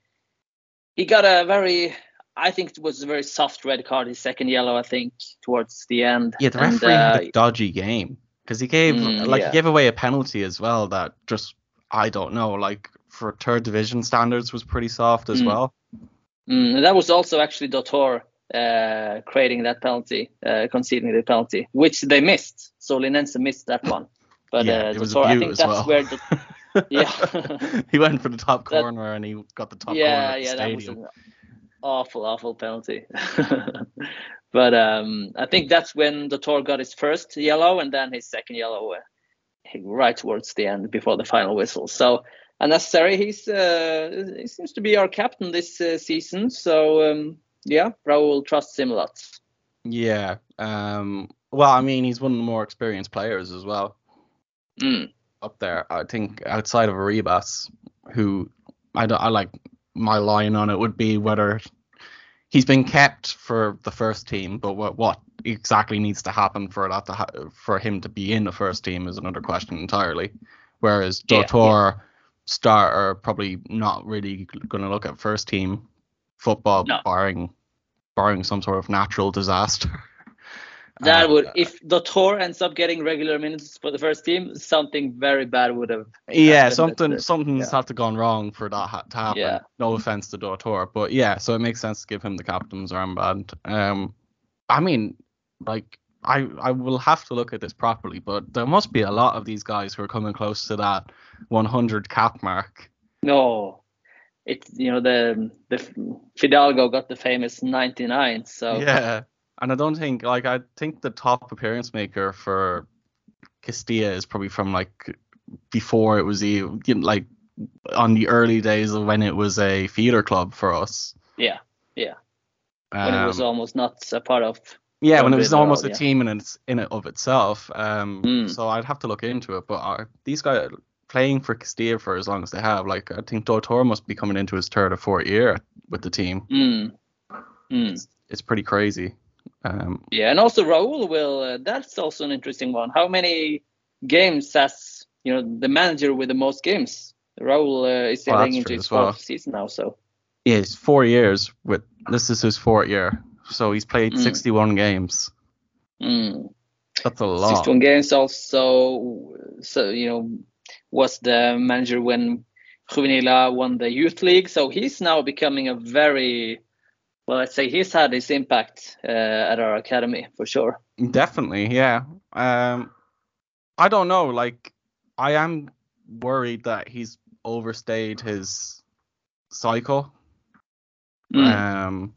he got a very I think it was a very soft red card, his second yellow, I think, towards the end. Yeah, the And, referee had uh, a dodgy game because he gave Mm, like yeah. he gave away a penalty as well that just I don't know like for third division standards was pretty soft as Mm. well. Mm, that was also actually Dotor uh, creating that penalty, uh, conceding the penalty, which they missed. So Linense missed that one. But Yeah, uh, it was a Dotor, I think as that's well. where, Dot- Yeah. he went for the top corner and he got the top yeah, corner the yeah, that was an awful, awful penalty. but um, I think that's when Dotor got his first yellow and then his second yellow uh, right towards the end before the final whistle. So and unnecessary. He's uh, he seems to be our captain this uh, season. So um, yeah, Raul trusts him a lot. Yeah. Um, well, I mean, he's one of the more experienced players as well Mm. up there. I think outside of Arribas, who I, don't- I like my line on it would be whether he's been kept for the first team, but what what exactly needs to happen for that to ha- for him to be in the first team is another question entirely. Whereas Yeah, Dotor starter probably not really going to look at first team football, No. barring barring some sort of natural disaster. That Uh, would if Dotor ends up getting regular minutes for the first team, something very bad would have. Yeah, something uh, something's yeah. had to gone wrong for that ha- to happen. Yeah. No offense to Dotor, but yeah, so it makes sense to give him the captain's armband. Um, I mean, like I I will have to look at this properly, but there must be a lot of these guys who are coming close to that 100 cap mark. No, it's you know the the Fidalgo got the famous 99. So Yeah, and I don't think like I think the top appearance maker for Castilla is probably from like before it was even you know, like on the early days of when it was a feeder club for us. yeah, Yeah. when it was Um, almost not a part of. yeah, when it was almost all, a yeah. team in its in it of itself. Um, Mm. so I'd have to look into it. But uh, these guys playing for Castilla for as long as they have, like I think Dotor must be coming into his third or fourth year with the team. Mm, mm. It's pretty crazy. Um, Yeah, and also Raul will. Uh, that's also an interesting one. How many games has you know the manager with the most games? Raul uh, is Well, heading into his as well. fourth season now, so yeah, it's four years with this is his fourth year, so he's played Mm. 61 games. mm. That's a lot. 61 games. Also, so you know, was the manager when Juvenil A won the youth league. So he's now becoming a very well. Let's say he's had his impact uh, at our academy for sure. Definitely, yeah. Um, I don't know. Like, I am worried that he's overstayed his cycle. Mm. Um,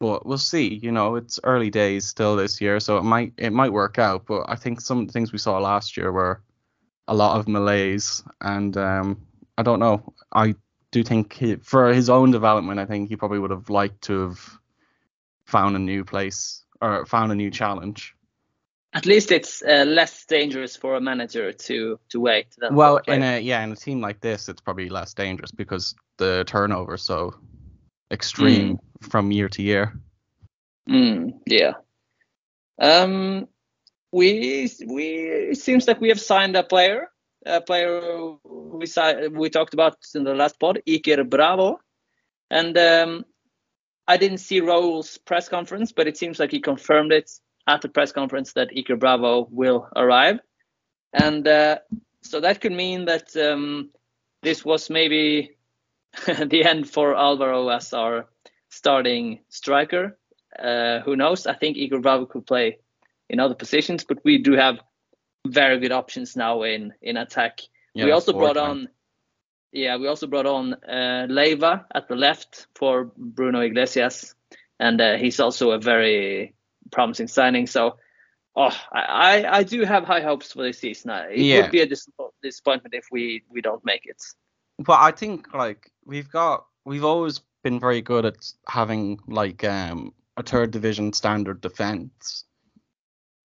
but we'll see. You know, it's early days still this year, so it might it might work out. But I think some of the things we saw last year were a lot of malaise, and um, I don't know. I do think he, for his own development, I think he probably would have liked to have found a new place or found a new challenge. At least it's uh, less dangerous for a manager to to wait. Than Well, in a yeah, in a team like this, it's probably less dangerous because the turnover is so extreme from year to year. Mm, yeah. Um, we we it seems like we have signed a player, a player we si- we talked about in the last pod, Iker Bravo, and um, I didn't see Raul's press conference, but it seems like he confirmed it at the press conference that Iker Bravo will arrive, and uh, so that could mean that um, this was maybe the end for Alvaro as our starting striker. Uh, who knows? I think Iker Bravo could play in other positions, but we do have very good options now in in attack. Yeah, we also brought line. on, yeah, we also brought on uh, Leiva at the left for Bruno Iglesias, and uh, he's also a very promising signing. So, oh, I I, I do have high hopes for this season. Uh, It Yeah. would be a dis- disappointment if we we don't make it. But I think like we've got we've always been very good at having like um a third division standard defense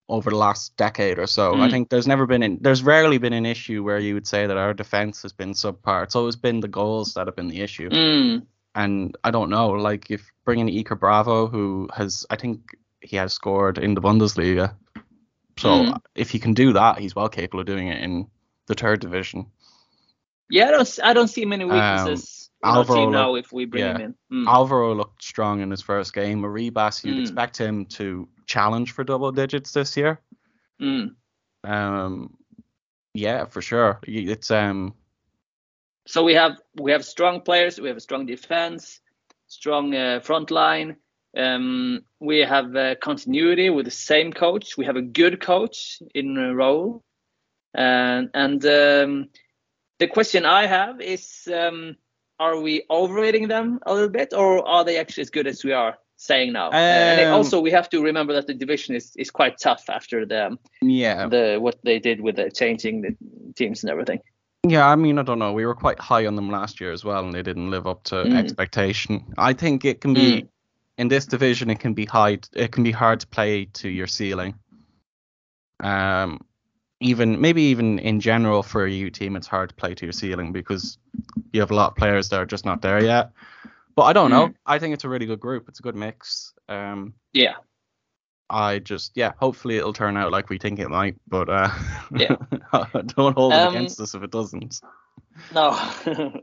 over the last decade or so. I Mm. think there's never been an, there's rarely been an issue where you would say that our defense has been subpar. It's always been the goals that have been the issue. Mm, And I don't know, like if bringing Iker Bravo, who has I think he has scored in the Bundesliga, so Mm. if he can do that, he's well capable of doing it in the third division. yeah, I don't I don't see many weaknesses Um, Alvaro team now look- if we bring yeah. him in. Mm. Alvaro looked strong in his first game. Arribas, you'd Mm. expect him to challenge for double digits this year. Mm. Um, yeah, for sure. It's um, So we have we have strong players. We have a strong defense, strong uh, front line. Um, we have uh, continuity with the same coach. We have a good coach in uh, Raul, and and um, the question I have is, um, are we overrating them a little bit, or are they actually as good as we are saying now? Uh, and Um, also, we have to remember that the division is, is quite tough after the Yeah. the what they did with the changing the teams and everything. Yeah, I mean, I don't know. We were quite high on them last year as well, and they didn't live up to Mm. expectation. I think it can be in this division. It can be high. It can be hard to play to your ceiling. Um, even maybe even in general for a U team, it's hard to play to your ceiling because you have a lot of players that are just not there yet. But I don't know. I think it's a really good group. It's a good mix. Um, Yeah, I just yeah, hopefully it'll turn out like we think it might, but uh Yeah. don't hold it Um, against us if it doesn't. no.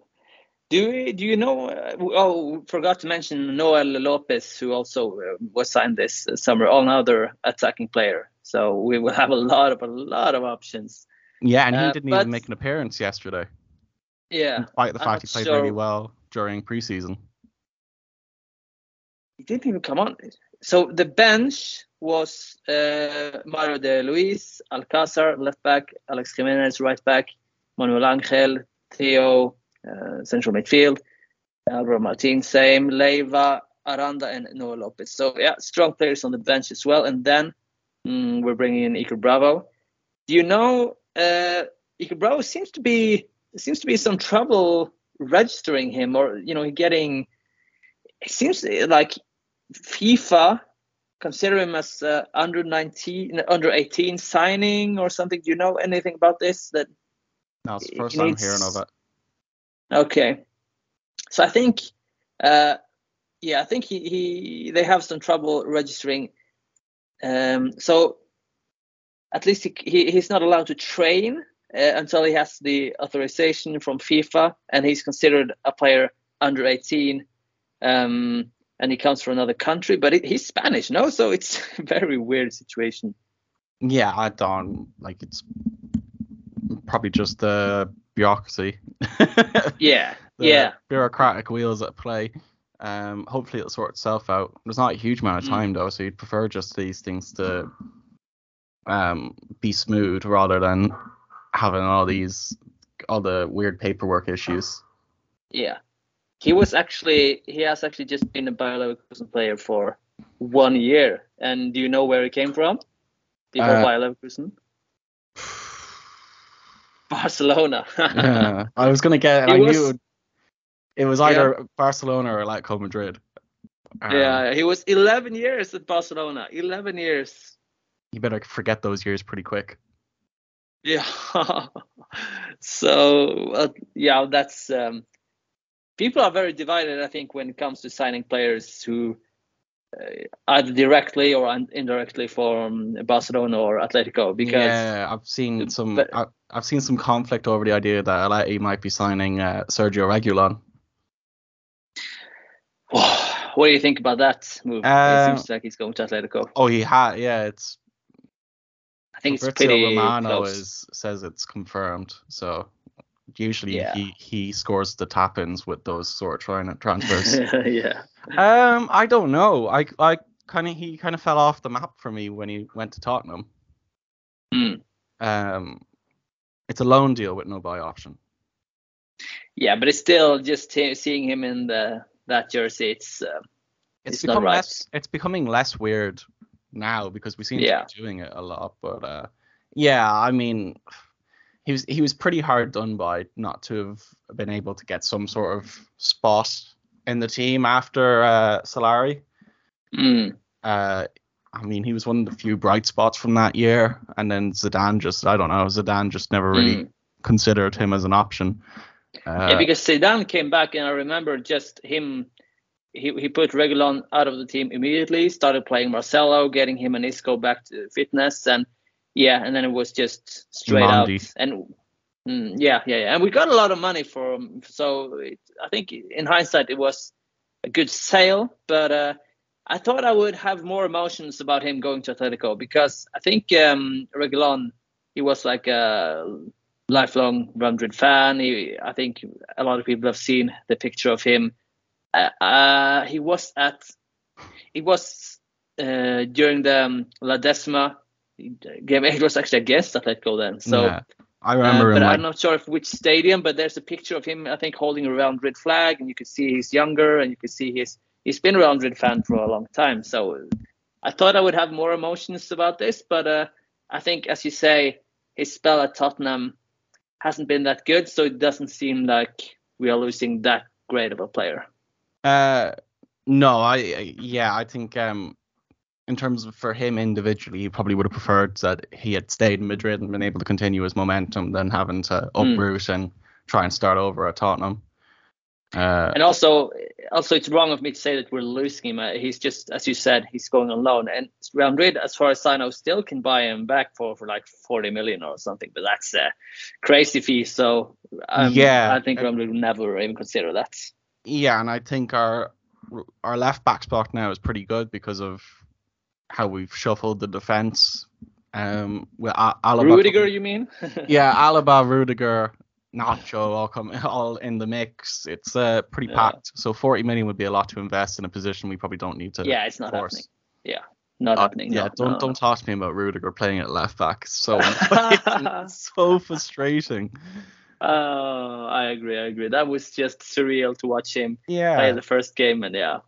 do we, do you know? Uh, oh, forgot to mention Noel Lopez, who also uh, was signed this summer. Another attacking player. So we will have a lot of a lot of options. Yeah, and he uh, didn't but- even make an appearance yesterday. Yeah, Despite the I'm fact he played sure- really well during preseason. he didn't even come on. So the bench was uh, Mario de Luis, Alcázar left back, Alex Jimenez right back, Manuel Angel, Theo uh, central midfield, Alvaro Martin same, Leiva, Aranda, and Noel Lopez. So yeah, strong players on the bench as well. And then mm, we're bringing in Iker Bravo. Do you know uh, Iker Bravo seems to be seems to be some trouble registering him, or you know, getting. It seems like FIFA consider him as uh, under 19, under 18 signing or something. Do you know anything about this? That That's the first time needs- hearing of it. okay. So I think, uh, yeah, I think he, he they have some trouble registering. Um, so at least he, he he's not allowed to train uh, until he has the authorization from FIFA, and he's considered a player under 18. Um, and he comes from another country, but he- he's Spanish, no? So it's a very weird situation. Yeah, I don't like it's probably just the bureaucracy. Yeah, the yeah, bureaucratic wheels at play. Um, hopefully it'll sort itself out. There's not a huge amount of Mm. time though, so you'd prefer just these things to um be smooth rather than having all these all the weird paperwork issues. yeah. He was actually he has actually just been a Bayer Leverkusen player for one year. And do you know where he came from? Before Uh, Bayer Leverkusen? Barcelona. Yeah, I was gonna get. He I was- knew it, was either Barcelona or Atletico Madrid. Um, yeah, he was 11 years at Barcelona. 11 years. you better forget those years pretty quick. Yeah. so uh, yeah, that's um, people are very divided. I think when it comes to signing players who uh, either directly or un- indirectly from Barcelona or Atletico, because yeah, I've seen some. but- I, I've seen some conflict over the idea that Atleti might be signing uh, Sergio Reguilon. What do you think about that move? Uh, it seems like he's going to Atletico. Oh, he had. Yeah, it's I think it's Fabrizio pretty Romano close. is says it's confirmed. So usually Yeah. he he scores the tap-ins with those sort of trying transfers. yeah. um, I don't know. I I kind of he kind of fell off the map for me when he went to Tottenham. Hmm. Um, it's a loan deal with no buy option. Yeah, but it's still just he- seeing him in the that jersey. It's uh, It's, It's become right. less. It's becoming less weird now because we seem Yeah. to be doing it a lot. But uh, yeah, I mean, he was he was pretty hard done by not to have been able to get some sort of spot in the team after uh, Solari. mm, Uh, I mean, he was one of the few bright spots from that year, and then Zidane just I don't know, Zidane just never really mm. considered him as an option. Uh, yeah, because Zidane came back, and I remember just him. He, he put Reguilon out of the team immediately. Started playing Marcelo, getting him and Isco back to fitness, and yeah, and then it was just straight Mendy. out. And mm, yeah, yeah, yeah, and we got a lot of money for him. So it, I think in hindsight it was a good sale, but uh, I thought I would have more emotions about him going to Atletico because I think um, Reguilon he was like a lifelong Real Madrid fan. He, I think a lot of people have seen the picture of him. Uh, uh, he was at, he was uh, during the um, La Decima game. It was actually against Atletico then. So Yeah. I remember Uh, but I'm not sure of which stadium. But there's a picture of him, I think, holding a Real Madrid flag, and you can see he's younger, and you can see he's he's been a Real Madrid fan for a long time. So I thought I would have more emotions about this, but uh, I think, as you say, his spell at Tottenham hasn't been that good, so it doesn't seem like we are losing that great of a player. Uh, no, I I- yeah, I think um, in terms of for him individually, he probably would have preferred that he had stayed in Madrid and been able to continue his momentum than having to Hmm. uproot and try and start over at Tottenham. Uh, And also, also it's wrong of me to say that we're losing him. Uh, He's just, as you said, he's going on loan, and Real Madrid, as far as I know, still can buy him back for, for like 40 million or something. But that's a crazy fee. So um, Yeah. I think Real Madrid would never even consider that. yeah, and I think our our left back spot now is pretty good because of how we've shuffled the defense. Um, with Alaba Rudiger, you mean? yeah, Alaba, Rudiger, Nacho all come all in the mix. It's uh pretty Yeah. packed. So 40 million would be a lot to invest in a position we probably don't need to. yeah, it's not force. happening. Yeah, not Uh, happening. yeah, no, don't no, don't talk to me about Rudiger playing at left back. So so frustrating. no. Uh, I agree. I agree. That was just surreal to watch him play Yeah, the first game, and yeah,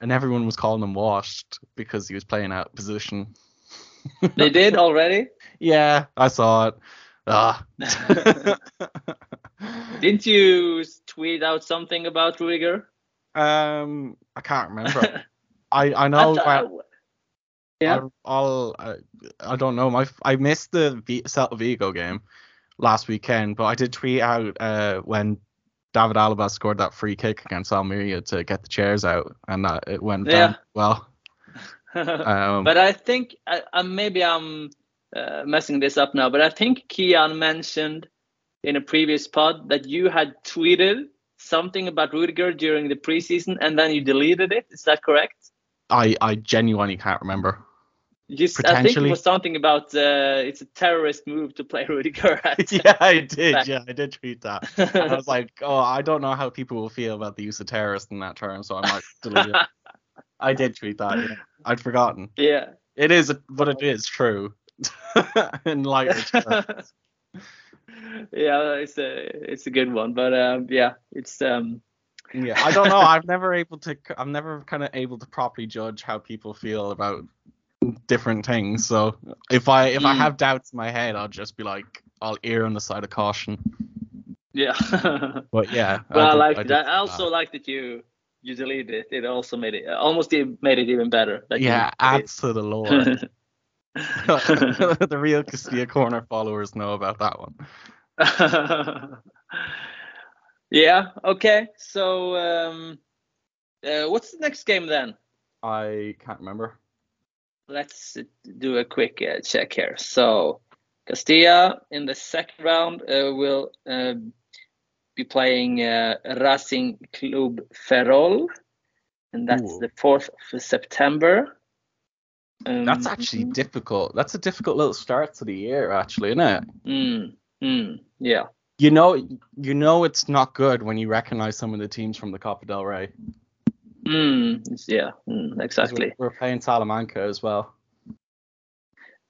and everyone was calling him washed because he was playing out position. they did already. Yeah, I saw it. Ah. Didn't you tweet out something about Rudiger? um, I can't remember. I I I know. thought- well, yeah. I, I'll, I, I don't know. My I missed the v, Celta Vigo game last weekend, but I did tweet out uh, when David Alaba scored that free kick against Almeria to get the chairs out, and that it went Yeah. down well. Um, but I think I, I, maybe I'm uh, messing this up now, but I think Kiyan mentioned in a previous pod that you had tweeted something about Rudiger during the preseason and then you deleted it. Is that correct? I I genuinely can't remember. S- I think it was something about uh, it's a terrorist move to play Rudiger. At, yeah, I did. Back. Yeah, I did tweet that. And I was like, oh, I don't know how people will feel about the use of terrorist in that term, so I might delete it. I did tweet that. Yeah. I'd forgotten. yeah. It is, but it is true. language terms. yeah, it's a it's a good one, but um, yeah, it's um, Yeah, I don't know. I've never able to. I'm never kind of able to properly judge how people feel about different things. So if I if I Mm. have doubts in my head, I'll just be like, I'll err on the side of caution. yeah. But yeah. Well, I, did- like did that. I also like that you you deleted it. It also made it almost made it even better. that Yeah, adds to the lore. the real Castilla Corner followers know about that one. yeah. Okay. So, um, uh, what's the next game then? I can't remember. Let's do a quick uh, check here. So, Castilla in the second round uh, will uh, be playing uh, Racing Club Ferrol, and that's Ooh. the 4th of September. Um, That's actually difficult. That's a difficult little start to the year, actually, isn't it? Mm, mm, yeah. You know, you know it's not good when you recognize some of the teams from the Copa del Rey. Mm, yeah. Mm, we're- exactly. We're, playing Salamanca as well.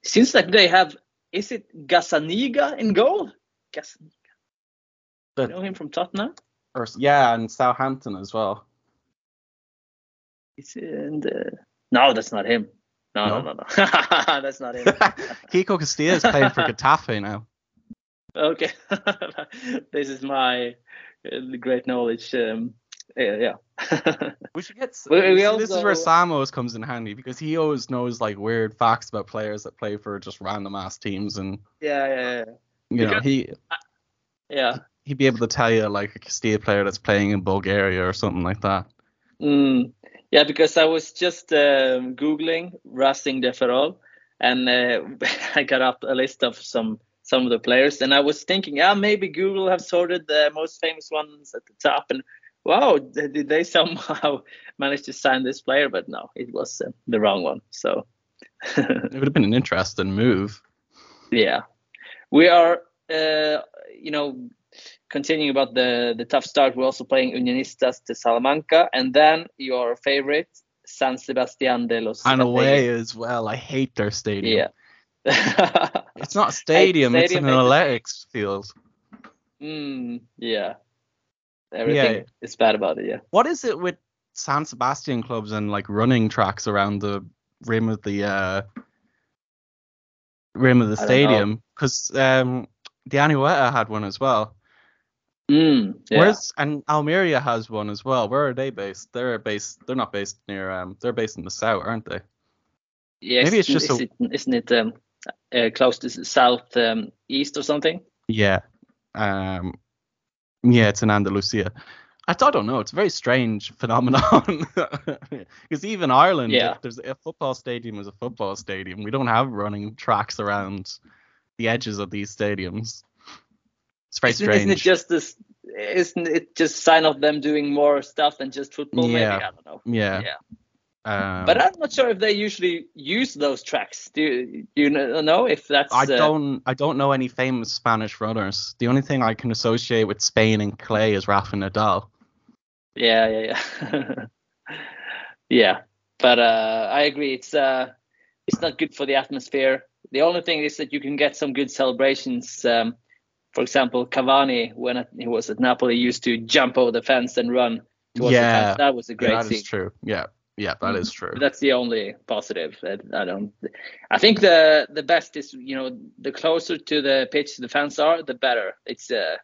Seems like they have. Is it Gazzaniga in goal? Gazzaniga. The- You know him from Tottenham. Or, yeah, and Southampton as well. Is and uh, no, that's not him. No, no, no, No? no. that's not it. Kiko Casilla is playing for Getafe now. okay. this is my uh, great knowledge. Um, yeah. yeah. We should get. We- we see, this is where Samos comes in handy because he always knows like weird facts about players that play for just random ass teams, and yeah, yeah, yeah. you know Because- he Yeah. he'd be able to tell you like a Castilla player that's playing in Bulgaria or something like that. Mm, yeah, because I was just um, googling Racing de Ferrol, and uh, I got up a list of some some of the players, and I was thinking, yeah, maybe Google have sorted the most famous ones at the top, and wow, did they somehow manage to sign this player? But no, it was uh, the wrong one. So It would have been an interesting move. yeah, we are, uh, you know, continuing about the the tough start. We're also playing Unionistas de Salamanca, and then your favorite San Sebastián de los And away as well. I hate their stadium. Yeah. It's not a stadium. it's stadium, an athletics field. Mm, yeah. Everything is bad about it. Yeah. What is it with San Sebastian clubs and like running tracks around the rim of the uh, rim of the I stadium? Because um, the Anoeta had one as well. Mm, yeah. Where's and Almeria has one as well. Where are they based? They're based. They're not based near. Um, they're based in the south, aren't they? yeah, maybe it's just a- is it, isn't it um, uh, close to south um, east or something? Yeah. Um. Yeah, it's in Andalusia. I, I don't know. It's a very strange phenomenon. Because even Ireland, Yeah. if there's a football stadium is a football stadium. We don't have running tracks around the edges of these stadiums. It's very Isn't, strange. isn't it just this? Isn't it just sign of them doing more stuff than just football? Yeah. Maybe I don't know. yeah. Yeah. Um, But I'm not sure if they usually use those tracks. Do you, do you know if that's? I uh, don't I don't know any famous Spanish runners. The only thing I can associate with Spain and clay is Rafa Nadal. Yeah, yeah, yeah. yeah, but uh, I agree. It's uh, it's not good for the atmosphere. The only thing is that you can get some good celebrations. Um, for example, Cavani, when he was at Napoli, used to jump over the fence and run towards Yeah. the fence. That was a great yeah, that scene. is true. Yeah, yeah, that is true. But that's the only positive I don't. I think the the best is you know the closer to the pitch the fans are, the better. It's uh.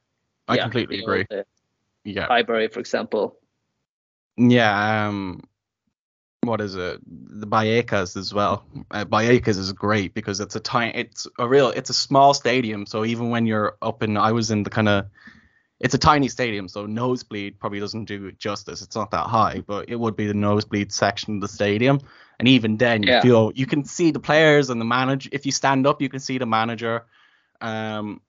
I yeah, completely agree. Yeah, Highbury, for example. yeah. Um, what is it? The Vallecas as well. Uh, Vallecas is great because it's a tiny, it's a real, it's a small stadium. So even when you're up in, I was in the kind of, it's a tiny stadium, so nosebleed probably doesn't do it justice. It's not that high, but it would be the nosebleed section of the stadium. And even then, you Yeah. feel you can see the players and the manager. If you stand up, you can see the manager. Um,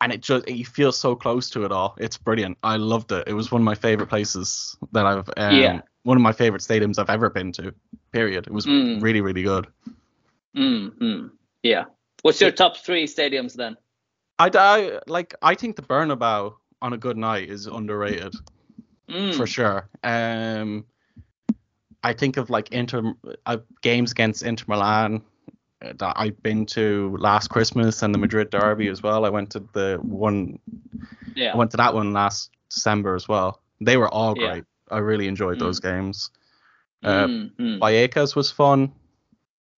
and it just you feel so close to it all. It's brilliant. I loved it. It was one of my favorite places that I've um, Yeah. One of my favorite stadiums I've ever been to. Period. It was Mm. really really good. Mm, mm, yeah. What's your top three stadiums then? I, I like I think the Bernabeu on a good night is underrated Mm, for sure. Um, I think of like Inter uh, games against Inter Milan that I've been to last Christmas and the Madrid derby as well. I went to the one yeah. I went to that one last December as well. They were all great. I really enjoyed Mm. those games. Uh, Mm, mm. Vallecas was fun.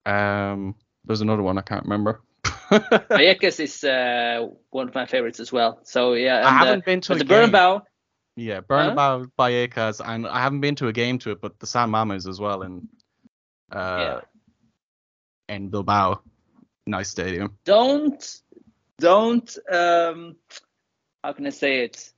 Um, there's another one I can't remember. Vallecas is uh, one of my favorites as well. So yeah, I haven't uh, been to a the game. Bernabeu. Yeah, Bernabeu, Vallecas, and I haven't been to a game to it, but the San Mames as well in uh, in Bilbao. Nice stadium. Don't, don't. Um, how can I say it?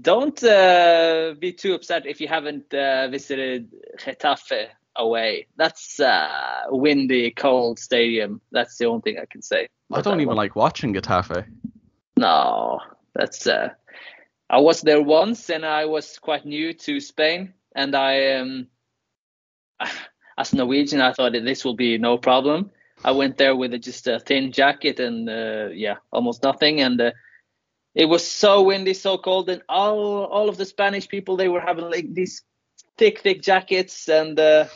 Don't uh, be too upset if you haven't uh, visited Getafe away. That's uh, windy, cold stadium. That's the only thing I can say. I don't even one. like watching Getafe. No, that's. Uh, I was there once, and I was quite new to Spain, and I, um, as a Norwegian, I thought this will be no problem. I went there with just a thin jacket and uh, yeah, almost nothing, and uh, it was so windy, so cold, and all all of the Spanish people they were having like these thick, thick jackets, and uh,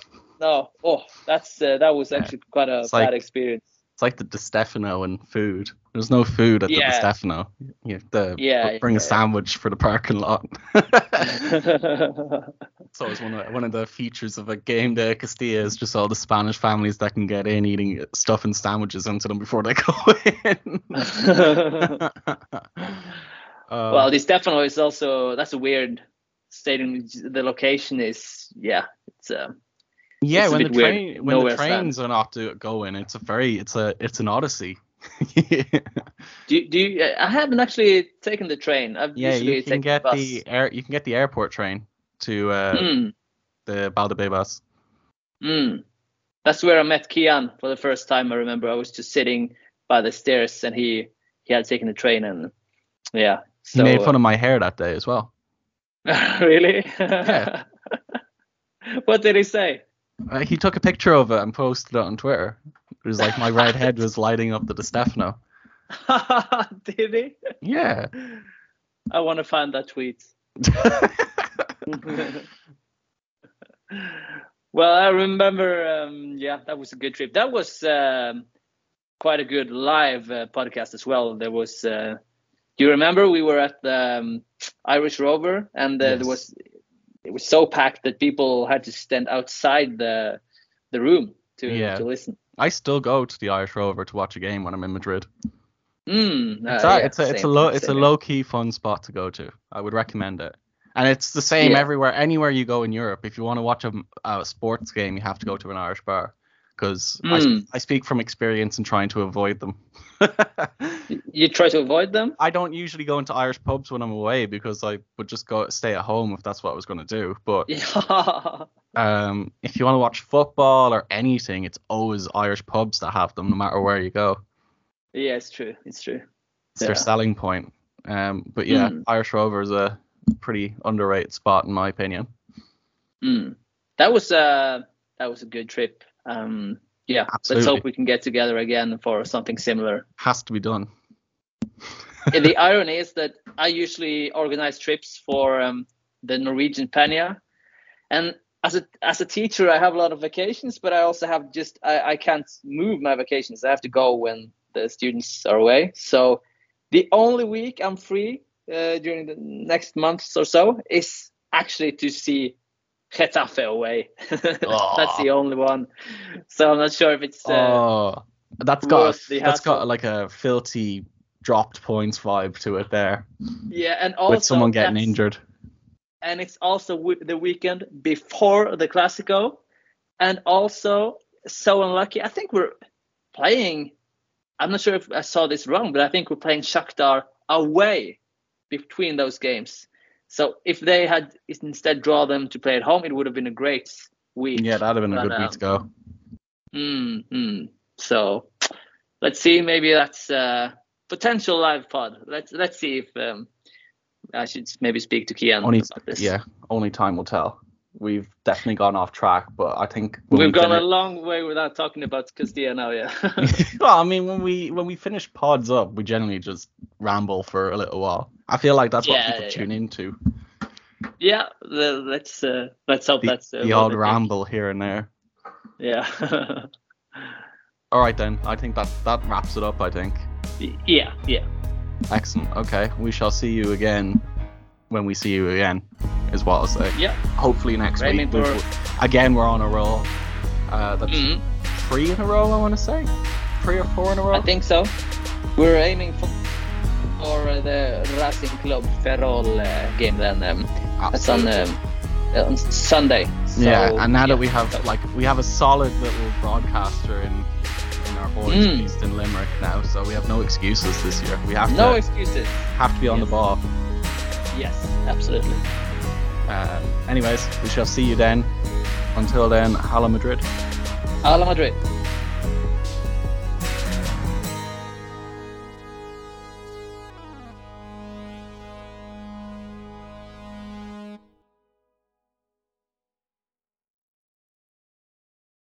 no, oh, that's uh, that was Yeah. actually quite a It's bad like- experience. It's like the Di Stefano and food. There's no food at the Di Yeah. Stefano. You have to Yeah, bring yeah, a yeah. sandwich for the parking lot. So it's one of one of the features of a game day Castilla is just all the Spanish families that can get in eating stuff and sandwiches into them before they go in. Uh, well, Di Stefano is also that's a weird stadium. The location is yeah, it's um yeah, when the weird. train when Nowhere the trains are not do, going, it's a very it's a it's an odyssey. Do do you, I haven't actually taken the train. I've yeah, you can get the the air you can get the airport train to uh, Mm, the Valdebebas. mm. That's where I met Kiyan for the first time. I remember I was just sitting by the stairs, and he he had taken the train, and yeah. He made fun of my hair that day as well. really? Yeah. what did he say? Uh, he took a picture of it and posted it on Twitter. It was like my red head was lighting up the Di Stefano. did he? Yeah. I want to find that tweet. well, I remember. Um, yeah, that was a good trip. That was um, quite a good live uh, podcast as well. There was, uh, do you remember we were at the um, Irish Rover and uh, Yes. there was it was so packed that people had to stand outside the the room to Yeah. to listen. I still go to the Irish Rover to watch a game when I'm in Madrid. Mm, uh, It's a, yeah, it's a, it's a low it's a low key fun spot to go to. I would recommend it. And it's the same Yeah. everywhere, anywhere you go in Europe. If you want to watch a, a sports game, you have to go to an Irish bar. Because I, Mm. I speak from experience in trying to avoid them. You try to avoid them. I don't usually go into Irish pubs when I'm away because I would just go stay at home if that's what I was going to do. But Yeah. um, if you want to watch football or anything, it's always Irish pubs that have them, no matter where you go. yeah, it's true. It's true. It's their selling point. Um, but yeah, Mm. Irish Rover is a pretty underrated spot in my opinion. Mm. That was uh that was a good trip. Um, yeah, let's hope we can get together again for something similar. Has to be done. The irony is that I usually organize trips for um, the Norwegian Penya, and as a as a teacher, I have a lot of vacations, but I also have just I, I can't move my vacations. I have to go when the students are away. So the only week I'm free uh, during the next months or so is actually to see Getafe away. That's the only one. So I'm not sure if it's. Uh, oh, that's got a, that's got like a filthy dropped points vibe to it there, yeah, and also with someone getting injured. and it's also w- the weekend before the Classico, and also so unlucky. I think we're playing. I'm not sure if I saw this wrong, but I think we're playing Shakhtar away between those games. So if they had instead draw them to play at home, it would have been a great week. Yeah, that'd have been a But, good week um, to go. Mm, mm. So let's see. Maybe that's uh, potential live pod. Let's let's see if um, I should maybe speak to Kiyan Only about this. yeah, only time will tell. We've definitely gone off track, but I think We've we gone a long way without talking about Castilla now, yeah. well, I mean, when we when we finish pods up, we generally just ramble for a little while. I feel like that's what people yeah, tune into. yeah, the, let's uh, let's hope The, that's uh, the odd think. ramble here and there. Yeah, All right then, I think that that wraps it up. I think. yeah, yeah. Excellent. Okay, we shall see you again when we see you again. Is what I'll say. Yeah. Hopefully next Aiming week. Again, we're on a roll. Uh, that's Mhm. three in a row. I want to say three or four in a row. I think so. We're aiming for for uh, the Racing Club Ferrol uh, game then. Um, that's on um, on Sunday. So, yeah, and now yeah. that we have like we have a solid little broadcaster in in our boys Mm. based in Limerick now, so we have no excuses this year. We have no to excuses. have to be on Yes. the ball. Yes, absolutely. Um, anyways, we shall see you then. Until then, Hala Madrid. Hala Madrid.